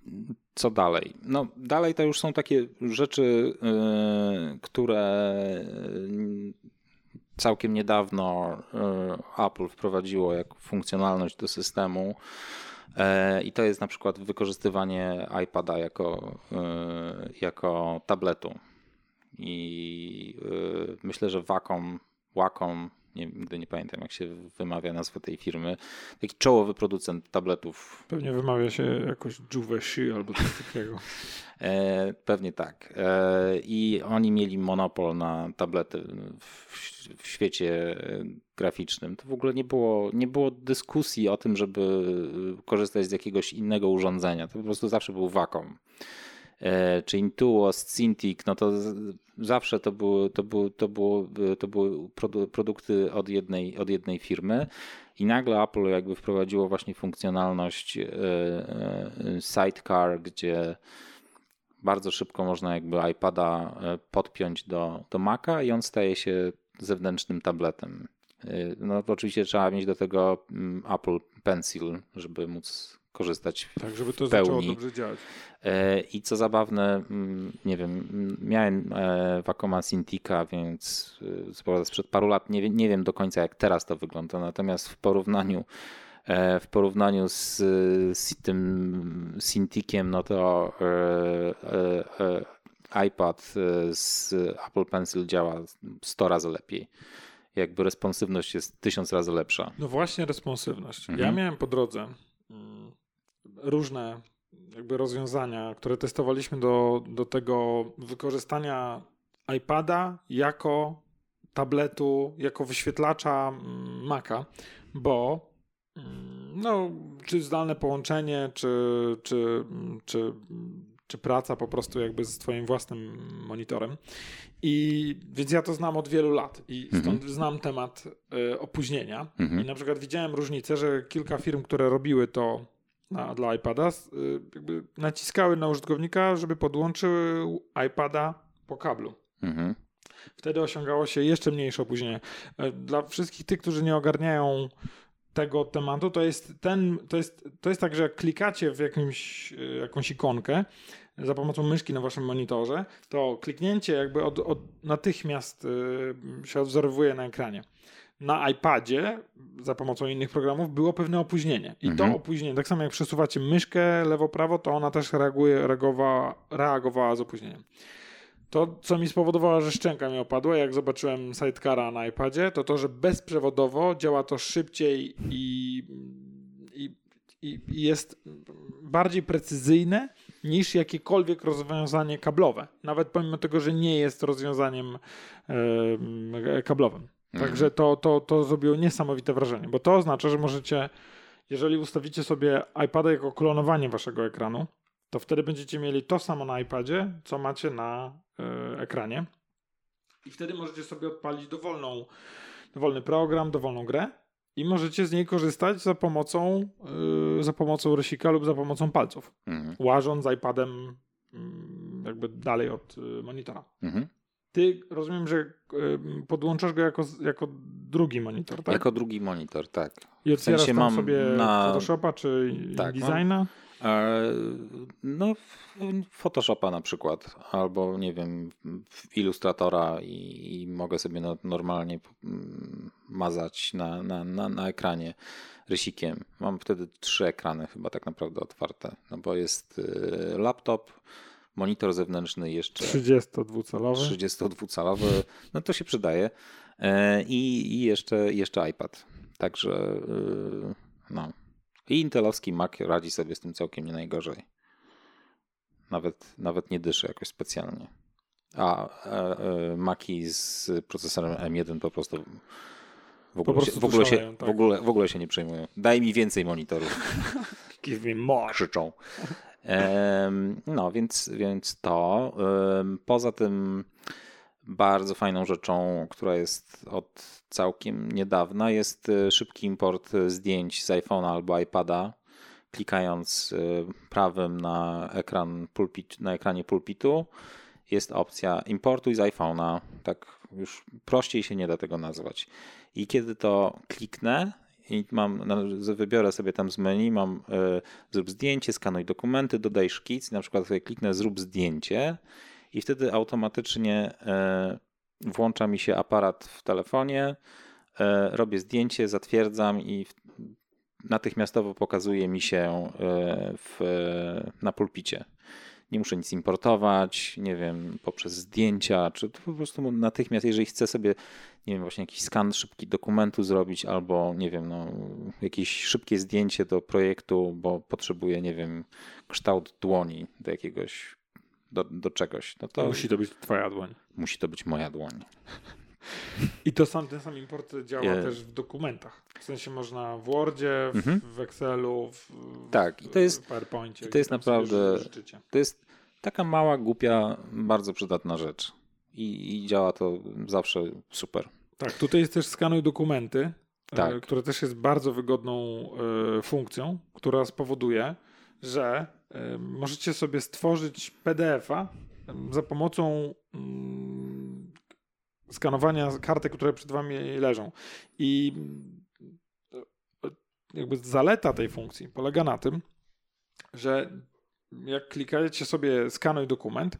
co dalej? No, dalej to już są takie rzeczy, yy, które całkiem niedawno e, Apple wprowadziło jak funkcjonalność do systemu. E, I to jest na przykład wykorzystywanie iPada jako, e, jako tabletu. I myślę, że Wacom, Wacom nie, nigdy nie pamiętam jak się wymawia nazwę tej firmy, taki czołowy producent tabletów. Pewnie wymawia się jakoś Juveshi albo coś takiego. E, pewnie tak. E, I oni mieli monopol na tablety w, w, świecie graficznym. To w ogóle nie było, nie było dyskusji o tym, żeby korzystać z jakiegoś innego urządzenia. To po prostu zawsze był Wacom. E, czy Intuos, Cintiq, no to zawsze to były, to były, to było, to były produkty od jednej, od jednej firmy i nagle Apple jakby wprowadziło właśnie funkcjonalność e, e, Sidecar, gdzie bardzo szybko można jakby iPada podpiąć do, do Maca i on staje się zewnętrznym tabletem. No oczywiście trzeba mieć do tego mm, Apple Pencil, żeby móc korzystać tak, żeby to pełni. zaczęło dobrze działać. E, I co zabawne, mm, nie wiem, miałem Wacoma e, Cintiqa, więc e, sprzed paru lat nie, nie wiem do końca jak teraz to wygląda, natomiast w porównaniu w porównaniu z, z tym Cintiqiem, no to iPad z Apple Pencil działa 100 razy lepiej. Jakby responsywność jest tysiąc razy lepsza. No właśnie responsywność. Mhm. Ja miałem po drodze mm, różne jakby rozwiązania, które testowaliśmy do, do tego wykorzystania iPada jako tabletu, jako wyświetlacza mm, Maca, bo mm, no, czy zdalne połączenie, czy, czy, czy, czy praca po prostu jakby z twoim własnym monitorem. I więc ja to znam od wielu lat i stąd mhm. znam temat y, opóźnienia. Mhm. I na przykład widziałem różnicę, że kilka firm, które robiły to na, dla iPada, y, jakby naciskały na użytkownika, żeby podłączył iPada po kablu. Mhm. Wtedy osiągało się jeszcze mniejsze opóźnienie. E, dla wszystkich tych, którzy nie ogarniają tego tematu, to jest ten, to jest, to jest tak, że jak klikacie w jakimś, y, jakąś ikonkę za pomocą myszki na waszym monitorze, to kliknięcie jakby od, od natychmiast y, się odwzorowuje na ekranie. Na iPadzie za pomocą innych programów było pewne opóźnienie. I Mhm. to opóźnienie, tak samo jak przesuwacie myszkę lewo-prawo, to ona też reaguje, reagowała, reagowała z opóźnieniem. To, co mi spowodowało, że szczęka mi opadła, jak zobaczyłem Sidecara na iPadzie, to to, że bezprzewodowo działa to szybciej i, i, i jest bardziej precyzyjne niż jakiekolwiek rozwiązanie kablowe. Nawet pomimo tego, że nie jest rozwiązaniem e, kablowym. Także to, to, to zrobiło niesamowite wrażenie, bo to oznacza, że możecie, jeżeli ustawicie sobie iPada jako klonowanie waszego ekranu, to wtedy będziecie mieli to samo na iPadzie, co macie na e, ekranie. I wtedy możecie sobie odpalić dowolną, dowolny program, dowolną grę i możecie z niej korzystać za pomocą, e, za pomocą rysika lub za pomocą palców, Mhm. łażąc iPadem mm, jakby dalej od e, monitora. Mhm. Ty rozumiem, że podłączasz go jako, jako drugi monitor, tak? Jako drugi monitor, tak. I otwierasz sensie tam mam sobie na- Photoshopa czy Tak, Designa? E, No, w- Photoshopa na przykład, albo nie wiem, w Illustratora i, i mogę sobie no, normalnie mm, mazać na, na, na, na ekranie rysikiem. Mam wtedy trzy ekrany chyba tak naprawdę otwarte, no bo jest y, laptop, monitor zewnętrzny jeszcze 32-calowy. 32-calowy, no to się przydaje E, i, i jeszcze, jeszcze iPad. Także y, no. I intelowski Mac radzi sobie z tym całkiem nie najgorzej. Nawet, nawet nie dyszy jakoś specjalnie. A e, e, Maki z procesorem M1 po prostu w ogóle, się, w, ogóle się, tak. w, ogóle, w ogóle się nie przejmują. Daj mi więcej monitorów Give me more. krzyczą. No, więc, więc to. Poza tym bardzo fajną rzeczą, która jest od całkiem niedawna, jest e, szybki import zdjęć z iPhone'a albo iPada. Klikając e, prawym na ekran pulpit, na ekranie pulpitu jest opcja importuj z iPhone'a. Tak już prościej się nie da tego nazwać. I kiedy to kliknę i mam, na- wybiorę sobie tam z menu, mam e, zrób zdjęcie, skanuj dokumenty, dodaj szkic, na przykład sobie kliknę zrób zdjęcie i wtedy automatycznie e, włącza mi się aparat w telefonie, e, robię zdjęcie, zatwierdzam i w, natychmiastowo pokazuje mi się w, na pulpicie. Nie muszę nic importować, nie wiem, poprzez zdjęcia, czy to po prostu natychmiast, jeżeli chcę sobie, nie wiem, właśnie jakiś skan szybki dokumentu zrobić, albo nie wiem, no, jakieś szybkie zdjęcie do projektu, bo potrzebuję, nie wiem, kształt dłoni do jakiegoś, do, do czegoś, no to musi to być twoja dłoń. musi to być moja dłoń. I to sam, ten sam import działa Je- też w dokumentach. W sensie można w Wordzie, w, Mhm. w Excelu, w, Tak, i to jest- w PowerPoincie. to jest naprawdę-. To jest taka mała, głupia, bardzo przydatna rzecz. I, i działa to zawsze super. Tak, tutaj jest też skanuj dokumenty, Tak. e, które też jest bardzo wygodną e, funkcją, która spowoduje, że e, możecie sobie stworzyć PDF-a za pomocą mm, skanowania kartek, które przed wami leżą. I e, jakby zaleta tej funkcji polega na tym, że jak klikacie sobie skanuj dokument,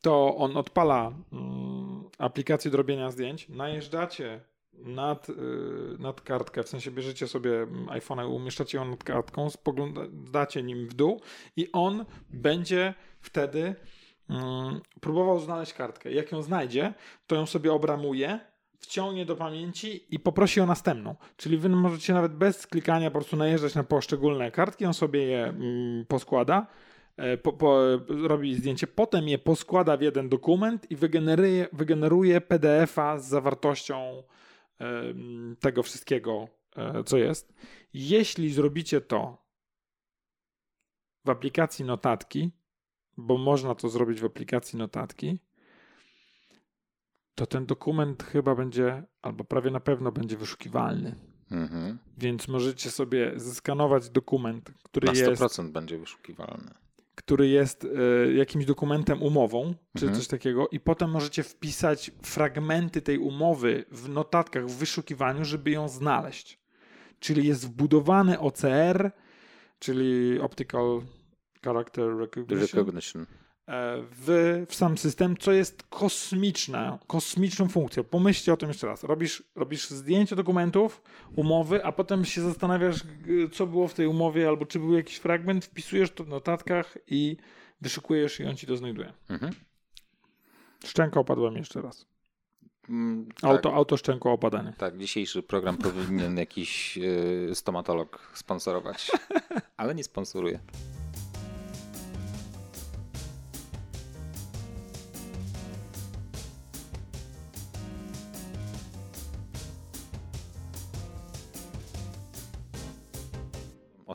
to on odpala mm, aplikację do robienia zdjęć, najeżdżacie nad, y, nad kartkę, w sensie bierzecie sobie iPhone'a umieszczacie ją nad kartką, spoglądacie nim w dół i on będzie wtedy próbował znaleźć kartkę. Jak ją znajdzie, to ją sobie obramuje, wciągnie do pamięci i poprosi o następną. Czyli wy możecie nawet bez klikania po prostu najeżdżać na poszczególne kartki, on sobie je mm, poskłada, e, po, po, robi zdjęcie, potem je poskłada w jeden dokument i wygeneruje, wygeneruje PDF-a z zawartością em, tego wszystkiego, e, co jest. Jeśli zrobicie to w aplikacji notatki, bo można to zrobić w aplikacji notatki, to ten dokument chyba będzie, albo prawie na pewno będzie wyszukiwalny. Mhm. Więc możecie sobie zeskanować dokument, który Na jest 100% będzie wyszukiwalny. który jest e, jakimś dokumentem, umową, czy Mhm. coś takiego, i potem możecie wpisać fragmenty tej umowy w notatkach, w wyszukiwaniu, żeby ją znaleźć. Czyli jest wbudowany OCR, czyli Optical Character Recognition, Recognition. w, w sam system, co jest kosmiczna, kosmiczną funkcją. Pomyślcie o tym jeszcze raz. Robisz, robisz zdjęcie dokumentów, umowy, a potem się zastanawiasz, co było w tej umowie, albo czy był jakiś fragment, wpisujesz to w notatkach i wyszukujesz i on ci to znajduje. Mhm. Szczęka opadła mi jeszcze raz. Mm, tak. Auto, auto szczęko opadanie. Tak, dzisiejszy program powinien jakiś y, stomatolog sponsorować, ale nie sponsoruje.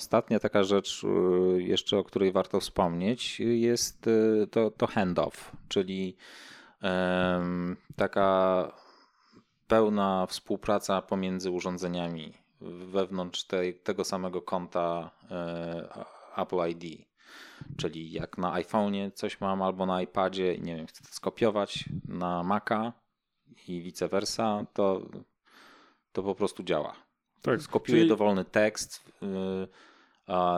Ostatnia taka rzecz, y, jeszcze o której warto wspomnieć, jest y, to, to handoff, czyli taka pełna współpraca pomiędzy urządzeniami wewnątrz tego samego konta e, Apple ID. Czyli jak na iPhone'ie coś mam albo na iPadzie i nie wiem, chcę to skopiować na Maca i vice versa, to, to po prostu działa. Tak, Skopiuję czyli... dowolny tekst, y,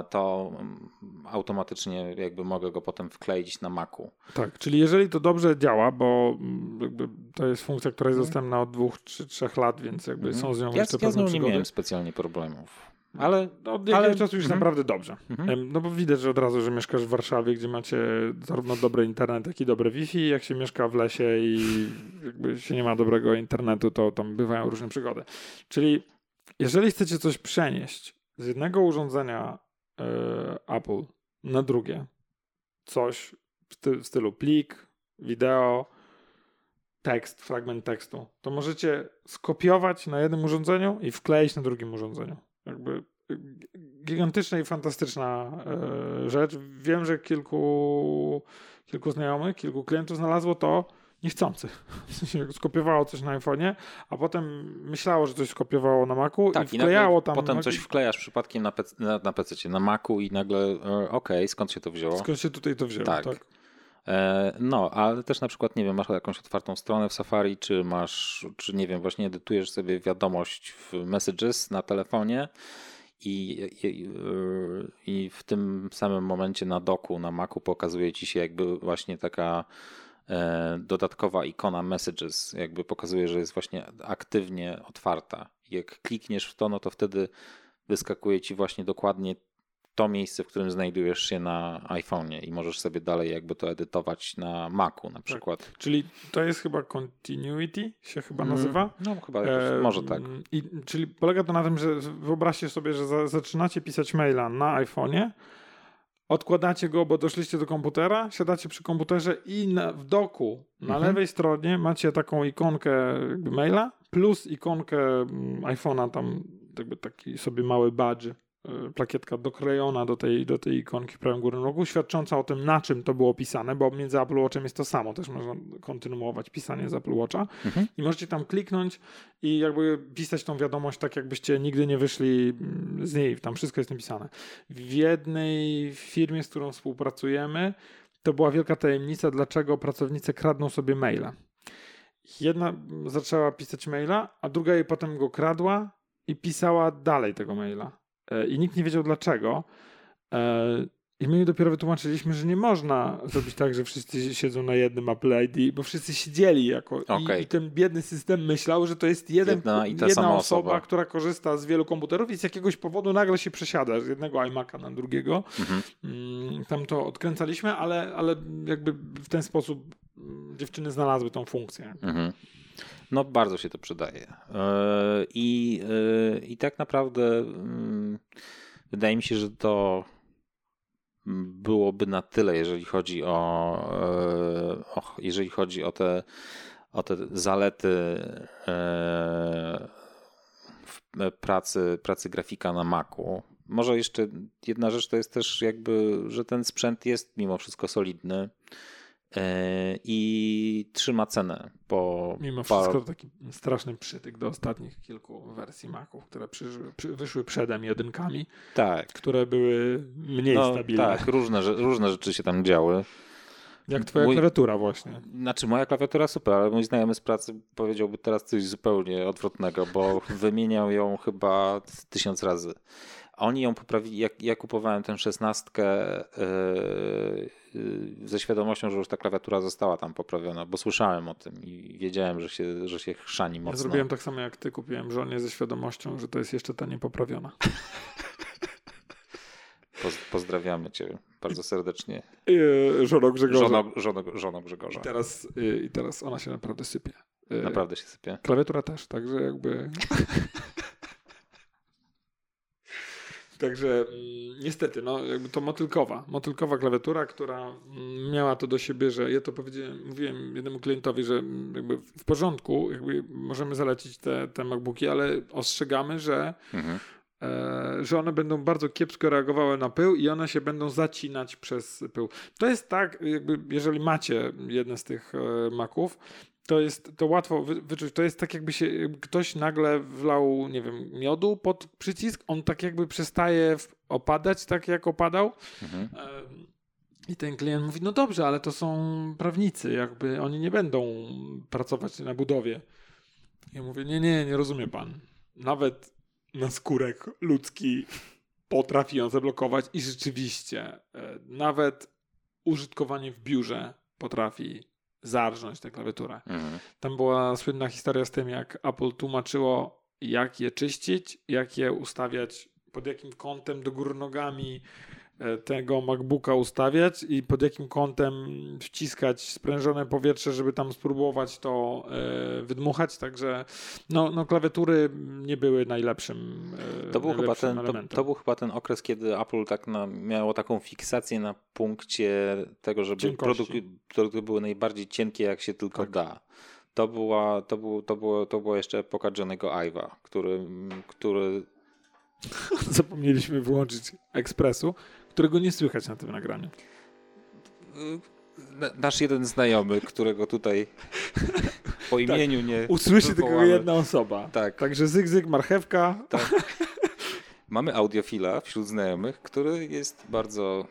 to mm, automatycznie jakby mogę go potem wkleić na Macu. Tak, czyli jeżeli to dobrze działa, bo mm, jakby to jest funkcja, która jest mhm. dostępna od dwóch czy trzech lat, więc jakby są z nią ja, jeszcze ja z nią nie miałem specjalnie problemów. Ale no, od jakiegoś ale... czasu już mhm. naprawdę dobrze. Mhm. No bo widać, że od razu, że mieszkasz w Warszawie, gdzie macie zarówno dobry internet, jak i dobre Wi-Fi. Jak się mieszka w lesie i jakby się nie ma dobrego internetu, to tam bywają różne przygody. Czyli jeżeli chcecie coś przenieść z jednego urządzenia e, Apple na drugie coś w, ty, w stylu plik, wideo, tekst, fragment tekstu, to możecie skopiować na jednym urządzeniu i wkleić na drugim urządzeniu. Jakby gigantyczna i fantastyczna e, rzecz. Wiem, że kilku, kilku znajomych, kilku klientów znalazło to niechcący. skopiowało coś na iPhone'ie, a potem myślało, że coś skopiowało na Macu tak, i wklejało i tam. Potem coś wklejasz przypadkiem na, PC, na, na PC, na Macu i nagle e, okej, okay, skąd się to wzięło? Skąd się tutaj to wzięło, tak. tak. E, no, ale też na przykład, nie wiem, masz jakąś otwartą stronę w Safari, czy masz, czy nie wiem, właśnie edytujesz sobie wiadomość w Messages na telefonie i, i, i w tym samym momencie na doku, na Macu pokazuje ci się jakby właśnie taka E, dodatkowa ikona Messages jakby pokazuje, że jest właśnie aktywnie otwarta. Jak klikniesz w to, no to wtedy wyskakuje ci właśnie dokładnie to miejsce, w którym znajdujesz się na iPhone'ie i możesz sobie dalej jakby to edytować na Macu na tak. przykład. Tak. Czyli to jest chyba continuity się chyba mm, nazywa? No chyba e, może tak. I, czyli polega to na tym, że wyobraźcie sobie, że za, zaczynacie pisać maila na iPhone'ie, odkładacie go, bo doszliście do komputera, siadacie przy komputerze i na, w doku na mhm. lewej stronie macie taką ikonkę maila plus ikonkę mm, iPhone'a, tam jakby taki sobie mały badge plakietka doklejona do tej, do tej ikonki w prawym górnym rogu, świadcząca o tym, na czym to było pisane, bo między Apple Watchem jest to samo, też można kontynuować pisanie z Apple Watcha mhm. i możecie tam kliknąć i jakby pisać tą wiadomość tak, jakbyście nigdy nie wyszli mm, z niej, tam wszystko jest napisane. W jednej firmie, z którą współpracujemy, to była wielka tajemnica, dlaczego pracownicy kradną sobie maile. Jedna zaczęła pisać maila, a druga jej potem go kradła i pisała dalej tego maila. E, i nikt nie wiedział dlaczego. E, I my dopiero wytłumaczyliśmy, że nie można zrobić tak, że wszyscy siedzą na jednym Apple ID, bo wszyscy siedzieli jako. Okay. I, I, ten biedny system myślał, że to jest jeden, jedna, jedna osoba, osoba, która korzysta z wielu komputerów i z jakiegoś powodu nagle się przesiada z jednego iMac'a na drugiego. Mhm. Mm, tam to odkręcaliśmy, ale, ale jakby w ten sposób mm, dziewczyny znalazły tą funkcję. Mhm. No, bardzo się to przydaje. E, I, e, i tak naprawdę mm, wydaje mi się, że to byłoby na tyle, jeżeli chodzi o, e, o jeżeli chodzi o te, o te zalety pracy, pracy grafika na Macu. Może jeszcze jedna rzecz to jest też jakby, że ten sprzęt jest mimo wszystko solidny. E, i trzyma cenę po. Mimo wszystko taki straszny przytyk do ostatnich kilku wersji Maców, które przyszły, przy, wyszły przodem jedynkami, tak. które były mniej no, stabilne. Tak, różne, różne rzeczy się tam działy. Jak twoja mój, klawiatura właśnie. Znaczy moja klawiatura super, ale mój znajomy z pracy powiedziałby teraz coś zupełnie odwrotnego, bo wymieniał ją chyba tysiąc razy. Oni ją poprawili, jak ja kupowałem tę szesnastkę yy, ze świadomością, że już ta klawiatura została tam poprawiona, bo słyszałem o tym i wiedziałem, że się, że się chrzani mocno. Ja zrobiłem tak samo jak ty, kupiłem żonie ze świadomością, że to jest jeszcze ta niepoprawiona. pozdrawiamy cię bardzo serdecznie. Yy, żono Grzegorza. Żono, żono, żono Grzegorza. I teraz, yy, I teraz ona się naprawdę sypie. Naprawdę się sypie. Klawiatura też, także jakby... Także mm, niestety, no jakby to motylkowa, motylkowa klawiatura, która mm, miała to do siebie, że ja to powiedziałem, mówiłem jednemu klientowi, że mm, jakby w porządku, jakby możemy zalecić te, te MacBooki, ale ostrzegamy, że mhm. E, że one będą bardzo kiepsko reagowały na pył i one się będą zacinać przez pył. To jest tak, jakby jeżeli macie jedne z tych e, maków, to jest to łatwo wyczuć. To jest tak, jakby się ktoś nagle wlał, nie wiem, miodu pod przycisk, on tak jakby przestaje opadać, tak jak opadał. Mhm. I ten klient mówi, no dobrze, ale to są prawnicy, jakby oni nie będą pracować na budowie. Ja mówię, nie, nie, nie rozumie pan. Nawet na skórek ludzki potrafi ją zablokować i rzeczywiście e, nawet użytkowanie w biurze potrafi zarżnąć tę klawiaturę. Mhm. Tam była słynna historia z tym, jak Apple tłumaczyło, jak je czyścić, jak je ustawiać, pod jakim kątem do góry nogami tego MacBooka ustawiać i pod jakim kątem wciskać sprężone powietrze, żeby tam spróbować to e, wydmuchać, także no, no klawiatury nie były najlepszym e, to był, chyba ten, to, to, był chyba ten okres, kiedy Apple tak na, miało taką fiksację na punkcie tego, żeby produkty, produkty były najbardziej cienkie jak się tylko tak. da. To była, to, był, to, było, to była jeszcze epoka Johnego Ive'a, który, który Zapomnieliśmy wyłączyć ekspresu, którego nie słychać na tym nagraniu. Nasz jeden znajomy, którego tutaj po tak. imieniu tak. nie. Usłyszy tylko jedna osoba. Tak. Także zyg, zyg, marchewka. Tak. Mamy audiofila wśród znajomych, który jest bardzo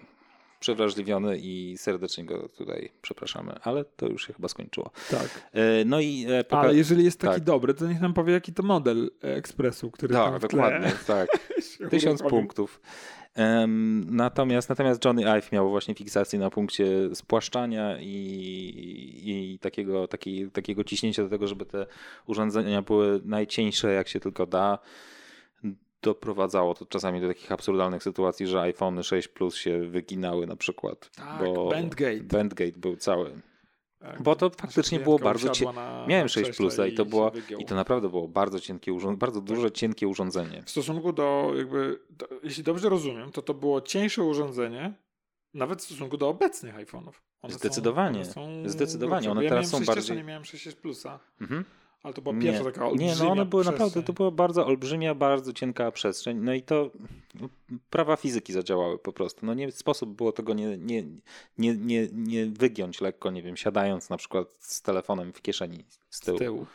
przewrażliwiony i serdecznie go tutaj przepraszamy, ale to już się chyba skończyło. Tak. E, no i e, poka- Ale jeżeli jest taki tak. dobry, to niech nam powie, jaki to model ekspresu, który tak, tam dokładnie, tak. Tysiąc punktów. Natomiast, natomiast Johnny Ive miał właśnie fiksację na punkcie spłaszczania i, i takiego, taki, takiego ciśnięcia do tego, żeby te urządzenia były najcieńsze jak się tylko da doprowadzało to czasami do takich absurdalnych sytuacji, że iPhone 6 Plus się wyginały na przykład. Tak, bo Bandgate. Bandgate był cały. Tak, bo to faktycznie było bardzo cienkie. Miałem 6 Plusa i to było i to naprawdę było bardzo cienkie urządzenie, bardzo tak. duże, cienkie urządzenie. W stosunku do jakby, do, jeśli dobrze rozumiem, to to było cieńsze urządzenie, nawet w stosunku do obecnych iPhone'ów. Zdecydowanie. Są, one są Zdecydowanie. One ja teraz są bardziej. nie miałem 6 Plusa. Mhm. Ale to była pierwsza nie, taka olbrzymia Nie, no one były przestrzeń. naprawdę, to była bardzo olbrzymia, bardzo cienka przestrzeń. No i to no, prawa fizyki zadziałały po prostu. No nie sposób było tego nie, nie, nie, nie, nie wygiąć lekko, nie wiem, siadając na przykład z telefonem w kieszeni z tyłu. Z tyłu.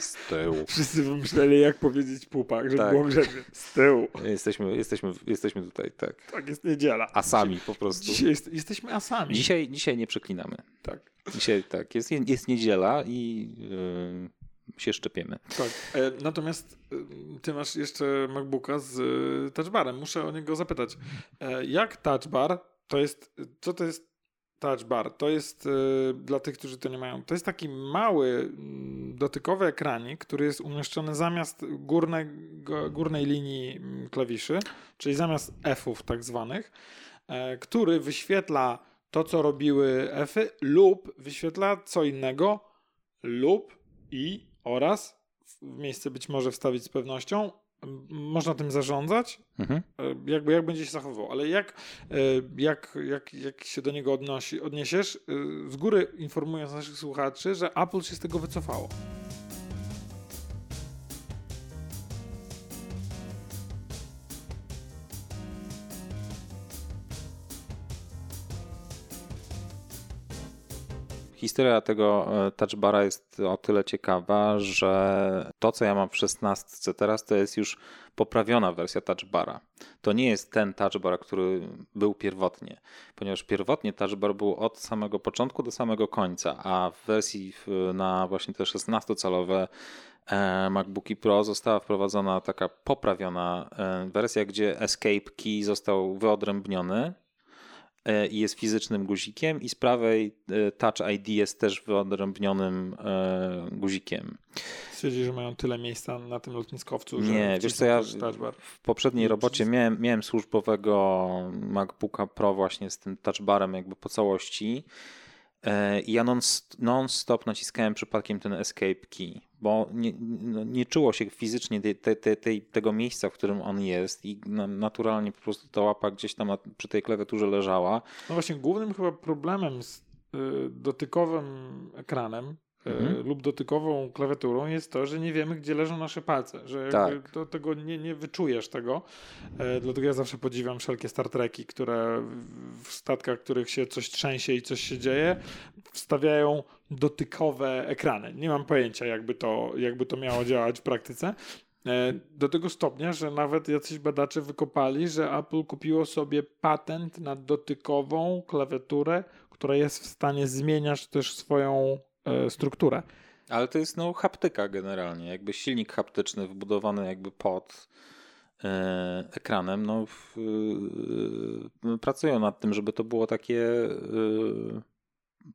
Z tyłu. Wszyscy wymyśleli, jak powiedzieć pupak, żeby tak. było grzecznie. Z tyłu. Jesteśmy, jesteśmy, jesteśmy tutaj, tak. Tak, jest niedziela. Asami po prostu. Dzisiaj jest, jesteśmy asami. Dzisiaj, dzisiaj nie przeklinamy. Tak. Dzisiaj tak, jest, jest niedziela i yy, się szczepiemy. Tak. E, natomiast e, ty masz jeszcze MacBooka z e, touchbarem. Muszę o niego zapytać. E, jak touchbar to jest, co to jest touch bar. To jest y, dla tych, którzy to nie mają. To jest taki mały y, dotykowy ekranik, który jest umieszczony zamiast górne, górnej linii mm, klawiszy, czyli zamiast F-ów tak zwanych, y, który wyświetla to, co robiły F-y lub wyświetla co innego lub i oraz w miejsce być może wstawić z pewnością można tym zarządzać, mhm. E, jakby jak będzie się zachowywał, ale jak, e, jak, jak, jak się do niego odnosi, odniesiesz, e, z góry informując naszych słuchaczy, że Apple się z tego wycofało. Historia tego e, touchbara jest o tyle ciekawa, że to, co ja mam w 16 teraz, to jest już poprawiona wersja touchbara. To nie jest ten touchbar, który był pierwotnie, ponieważ pierwotnie touchbar był od samego początku do samego końca, a w wersji na właśnie te 16-calowe e, MacBooki Pro została wprowadzona taka poprawiona e, wersja, gdzie Escape Key został wyodrębniony i jest fizycznym guzikiem i z prawej e, Touch ID jest też wyodrębnionym guzikiem. Stwierdzi, że mają tyle miejsca na tym lotniskowcu, że Nie, wiesz co, ja w poprzedniej robocie miałem, miałem służbowego MacBooka Pro właśnie z tym touchbarem jakby po całości E, I ja non-stop naciskałem przypadkiem ten escape key, bo nie, no, nie czuło się fizycznie te, te, te, tego miejsca, w którym on jest i naturalnie po prostu ta łapa gdzieś tam przy tej klawiaturze leżała. No właśnie, głównym chyba problemem z y, dotykowym ekranem mhm. lub dotykową klawiaturą jest to, że nie wiemy, gdzie leżą nasze palce, że tak. do tego nie, nie wyczujesz tego. E, dlatego ja zawsze podziwiam wszelkie Star Treki, które w statkach, których się coś trzęsie i coś się dzieje, wstawiają dotykowe ekrany. Nie mam pojęcia, jakby to, jakby to miało działać w praktyce. E, do tego stopnia, że nawet jacyś badacze wykopali, że Apple kupiło sobie patent na dotykową klawiaturę, która jest w stanie zmieniać też swoją E, strukturę. Ale to jest no, haptyka generalnie, jakby silnik haptyczny wbudowany jakby pod e, ekranem. No, w, e, pracują nad tym, żeby to było takie e,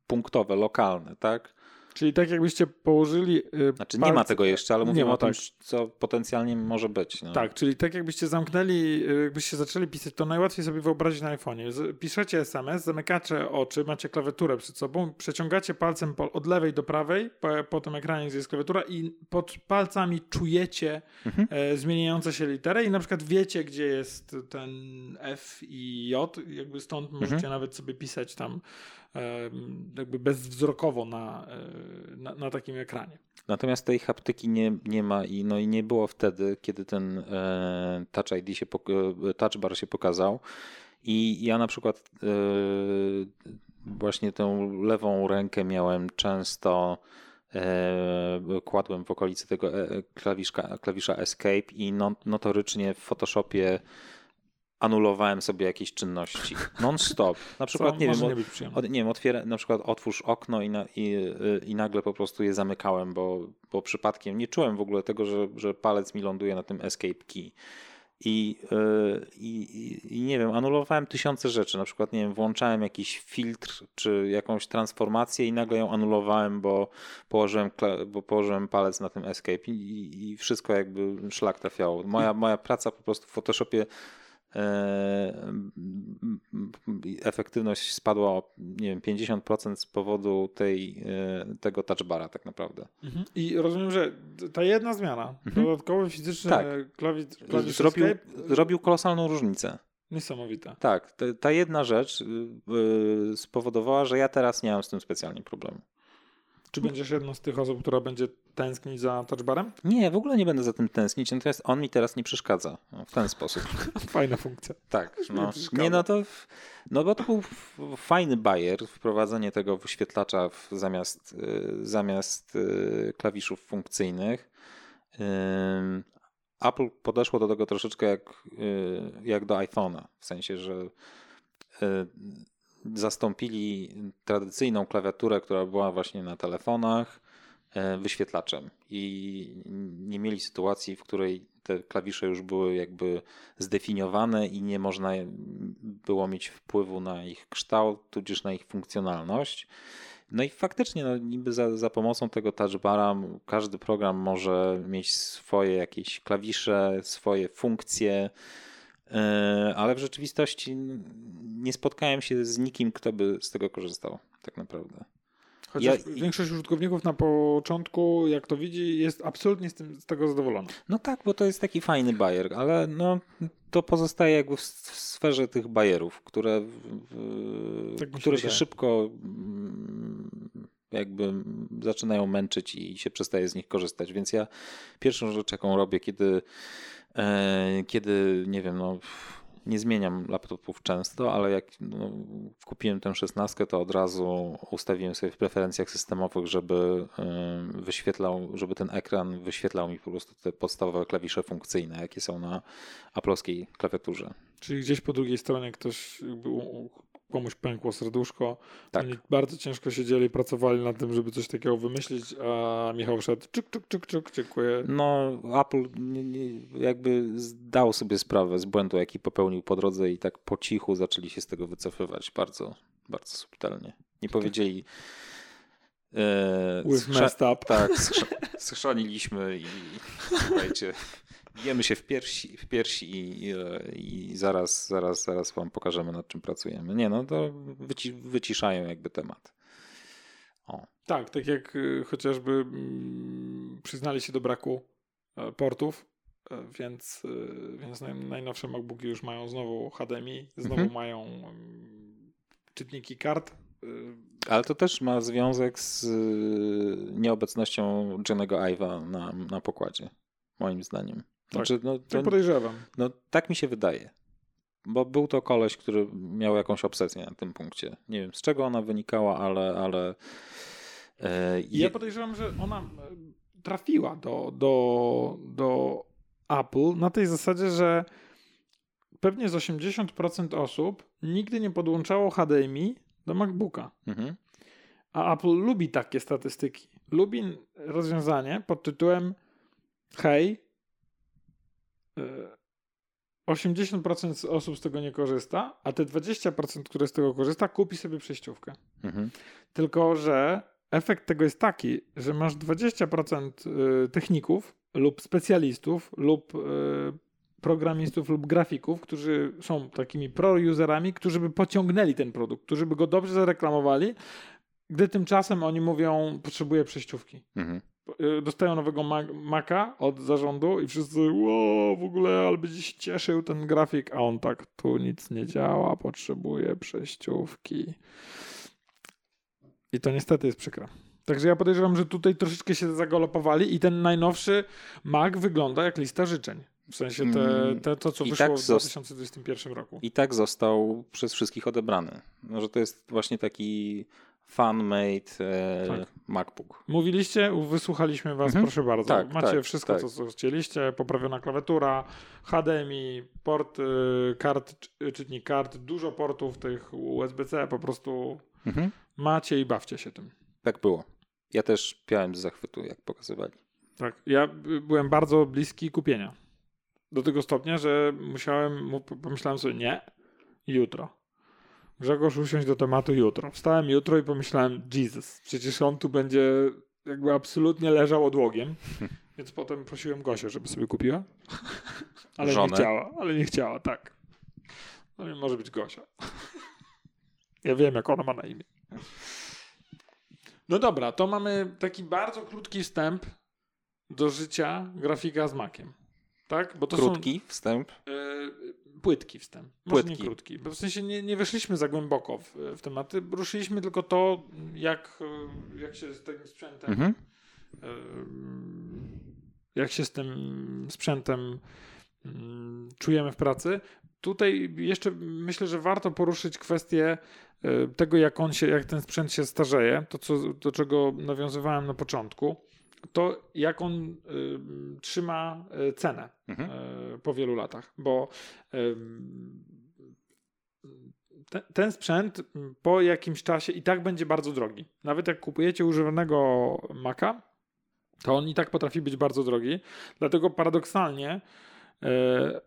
punktowe, lokalne, tak? Czyli tak jakbyście położyli. Yy, znaczy palce... nie ma tego jeszcze, ale mówimy o tym, tak. co potencjalnie może być. No. Tak, czyli tak jakbyście zamknęli, y, jakbyście zaczęli pisać, to najłatwiej sobie wyobrazić na iPhone'ie. Piszecie SMS, zamykacie oczy, macie klawiaturę przed sobą, przeciągacie palcem od lewej do prawej po, po tym ekranie, jest klawiatura i pod palcami czujecie mhm. e, zmieniające się litery i na przykład wiecie, gdzie jest ten F i J, jakby stąd możecie mhm. nawet sobie pisać tam jakby bezwzrokowo na, e, na, na, takim ekranie. Natomiast tej haptyki nie, nie ma i, no i nie było wtedy, kiedy ten e, Touch ID się, e, Touch Bar się pokazał. I ja na przykład właśnie tę lewą rękę miałem często kładłem w okolicy tego klawiszka, klawisza Escape i notorycznie w Photoshopie anulowałem sobie jakieś czynności non-stop. Na przykład, Co, nie, wiem, nie, od, nie wiem, otwiera, na przykład otwórz okno i, na, i, i nagle po prostu je zamykałem, bo, bo przypadkiem nie czułem w ogóle tego, że, że palec mi ląduje na tym escape key. I, yy, i, I, nie wiem, anulowałem tysiące rzeczy. Na przykład, nie wiem, włączałem jakiś filtr czy jakąś transformację i nagle ją anulowałem, bo położyłem, bo położyłem palec na tym escape i, i wszystko jakby szlak trafiało. Moja, moja praca po prostu w Photoshopie efektywność spadła o nie wiem, 50% z powodu tej, e, tego touchbara tak naprawdę. Mhm. I rozumiem, że ta jedna zmiana, mhm. dodatkowy fizyczny tak. klawisz, klawisz zrobił, zrobił kolosalną różnicę. Niesamowita. Tak, ta, jedna rzecz yy, spowodowała, że ja teraz nie mam z tym specjalnie problemu. Czy będziesz jedną z tych osób, która będzie tęsknić za touchbarem? Nie, w ogóle nie będę za tym tęsknić, natomiast on mi teraz nie przeszkadza w ten sposób. Fajna funkcja. Tak. No, nie, no to, no bo to był fajny bajer, wprowadzenie tego wyświetlacza w, zamiast, y, zamiast y, klawiszów funkcyjnych. Apple podeszło do tego troszeczkę jak, y, jak do iPhone'a, w sensie, że zastąpili tradycyjną klawiaturę, która była właśnie na telefonach, e, wyświetlaczem i nie mieli sytuacji, w której te klawisze już były jakby zdefiniowane i nie można było mieć wpływu na ich kształt, tudzież na ich funkcjonalność. No i faktycznie, no, niby za, za pomocą tego touchbara każdy program może mieć swoje jakieś klawisze, swoje funkcje, ale w rzeczywistości nie spotkałem się z nikim, kto by z tego korzystał, tak naprawdę. Chociaż ja, większość użytkowników na początku, jak to widzi, jest absolutnie z, tym, z tego zadowolona. No tak, bo to jest taki fajny bajer, ale no, to pozostaje jakby w, sferze tych bajerów, które, w, tak które się szybko mm, jakby zaczynają męczyć i się przestaje z nich korzystać. Więc ja pierwszą rzecz, jaką robię, kiedy E, kiedy, nie wiem, no, nie zmieniam laptopów często, ale jak no, kupiłem tę szesnastkę, to od razu ustawiłem sobie w preferencjach systemowych, żeby e, wyświetlał, żeby ten ekran wyświetlał mi po prostu te podstawowe klawisze funkcyjne, jakie są na aplowskiej klawiaturze. Czyli gdzieś po drugiej stronie ktoś komuś pękło serduszko. Tak. Oni bardzo ciężko siedzieli, pracowali nad tym, żeby coś takiego wymyślić, a Michał szedł, czyk, czyk, czyk, czyk, dziękuję. No, Apple jakby zdał sobie sprawę z błędu, jaki popełnił po drodze i tak po cichu zaczęli się z tego wycofywać bardzo, bardzo subtelnie. Nie powiedzieli e, With skrza- messed up. Tak, schrzaniliśmy i słuchajcie, bijemy się w piersi, w piersi i, i, i zaraz, zaraz, zaraz wam pokażemy, nad czym pracujemy. Nie, no to wyci- wyciszają jakby temat. O. Tak, tak jak y, chociażby mm, przyznali się do braku e, portów, e, więc, y, więc naj, najnowsze MacBooki już mają znowu HDMI, znowu Mhm. mają mm, czytniki kart. y, Ale to też ma związek z nieobecnością Johnego Ive'a na, na pokładzie, moim zdaniem. Znaczy, no, to, Tak podejrzewam. no, tak mi się wydaje. Bo był to koleś, który miał jakąś obsesję na tym punkcie. Nie wiem z czego ona wynikała, ale. ale e, I ja je- podejrzewam, że ona e, trafiła do, do, do Apple na tej zasadzie, że pewnie z 80% osób nigdy nie podłączało HDMI do MacBooka. mhm. A Apple lubi takie statystyki. Lubi rozwiązanie pod tytułem hej, 80% z osób z tego nie korzysta, a te 20%, które z tego korzysta, kupi sobie przejściówkę. Mhm. Tylko, że efekt tego jest taki, że masz 20% y, techników lub specjalistów lub y, programistów lub grafików, którzy są takimi pro-userami, którzy by pociągnęli ten produkt, którzy by go dobrze zareklamowali, gdy tymczasem oni mówią, potrzebuję przejściówki. Mhm. Y, Dostają nowego Ma- Maca od zarządu i wszyscy, wow, w ogóle, ale będzie się cieszył ten grafik, a on tak, tu nic nie działa, potrzebuję przejściówki. I to niestety jest przykre. Także ja podejrzewam, że tutaj troszeczkę się zagalopowali i ten najnowszy Mac wygląda jak lista życzeń. W sensie te, Mm, te, to, co i wyszło tak w zos- 2021 roku. I tak został przez wszystkich odebrany. No, że to jest właśnie taki fan-made e, Tak. MacBook. Mówiliście, wysłuchaliśmy was, Mhm. proszę bardzo. Tak, Macie tak, wszystko, tak. co, co chcieliście, poprawiona klawiatura, HDMI, port y, kart, czy- czytnik kart, dużo portów tych USB-C, po prostu Mhm. macie i bawcie się tym. Tak było. Ja też piałem z zachwytu, jak pokazywali. Tak, ja y, byłem bardzo bliski kupienia. Do tego stopnia, że musiałem, mu- pomyślałem sobie, nie, jutro. Grzegorz usiąść do tematu jutro. Wstałem jutro i pomyślałem, Jesus, przecież on tu będzie jakby absolutnie leżał odłogiem. Więc potem prosiłem Gosię, żeby sobie kupiła. Ale Żonę? nie chciała, ale nie chciała, tak. No i może być Gosia. Ja wiem, jak ona ma na imię. No dobra, to mamy taki bardzo krótki wstęp do życia grafika z makiem. Tak? Bo to Krótki wstęp. są y, płytki wstęp. Może Płytki. nie krótki. Bo w sensie nie, nie weszliśmy za głęboko w, w tematy. Ruszyliśmy tylko to, jak, y, jak się z tym sprzętem Mhm. Ym, jak się z tym sprzętem ym, czujemy w pracy. Tutaj jeszcze myślę, że warto poruszyć kwestię tego, jak on się, jak ten sprzęt się starzeje, to co, do czego nawiązywałem na początku, to jak on ym, trzyma y, cenę Mhm. y, po wielu latach, bo ym, te, ten sprzęt mm, po jakimś czasie i tak będzie bardzo drogi. Nawet jak kupujecie używanego Maca, to on i tak potrafi być bardzo drogi. Dlatego paradoksalnie e,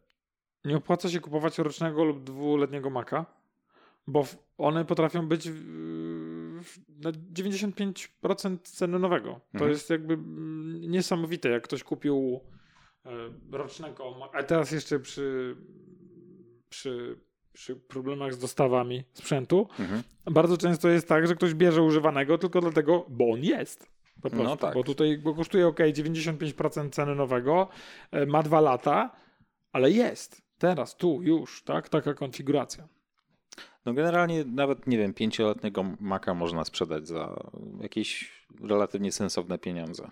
nie opłaca się kupować rocznego lub dwuletniego Maca, bo one potrafią być na 95% ceny nowego. To Mhm. jest jakby mm, niesamowite, jak ktoś kupił e, rocznego a teraz jeszcze przy, przy, przy problemach z dostawami sprzętu, Mhm. bardzo często jest tak, że ktoś bierze używanego tylko dlatego, bo on jest. Po prostu. No tak. Bo tutaj bo kosztuje ok, 95% ceny nowego, e, ma dwa lata, ale jest. Teraz, tu, już, tak? Taka konfiguracja. No generalnie nawet, nie wiem, pięcioletniego Maca można sprzedać za jakieś relatywnie sensowne pieniądze.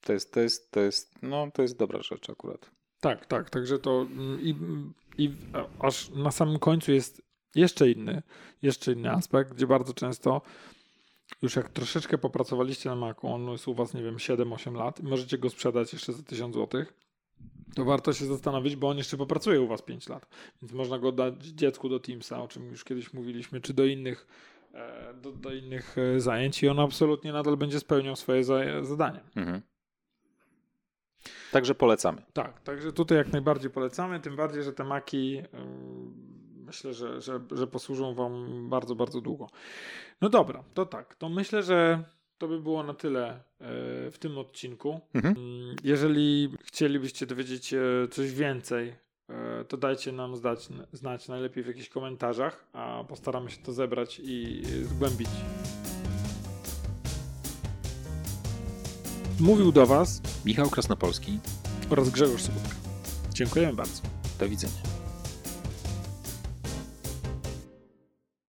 To jest, to jest, to jest, no to jest dobra rzecz akurat. Tak, tak, także to mm, i, i aż na samym końcu jest jeszcze inny, jeszcze inny aspekt, gdzie bardzo często już jak troszeczkę popracowaliście na Macu, on jest u was, nie wiem, 7-8 lat, i możecie go sprzedać jeszcze za 1000 zł, to warto się zastanowić, bo on jeszcze popracuje u was 5 lat. Więc można go dać dziecku do Teamsa, o czym już kiedyś mówiliśmy, czy do innych, e, do, do innych e, zajęć i on absolutnie nadal będzie spełniał swoje zadanie. Mhm. Także polecamy. Tak, także tutaj jak najbardziej polecamy, tym bardziej, że te maki myślę, że, że, że posłużą Wam bardzo, bardzo długo. No dobra, to tak, to myślę, że to by było na tyle e, w tym odcinku. Mhm. Mm, jeżeli chcielibyście dowiedzieć się coś więcej, e, to dajcie nam zdać, znać najlepiej w jakichś komentarzach, a postaramy się to zebrać i zgłębić. Mówił do Was Michał Krasnopolski oraz Grzegorz Sobotka. Dziękujemy bardzo. Do widzenia.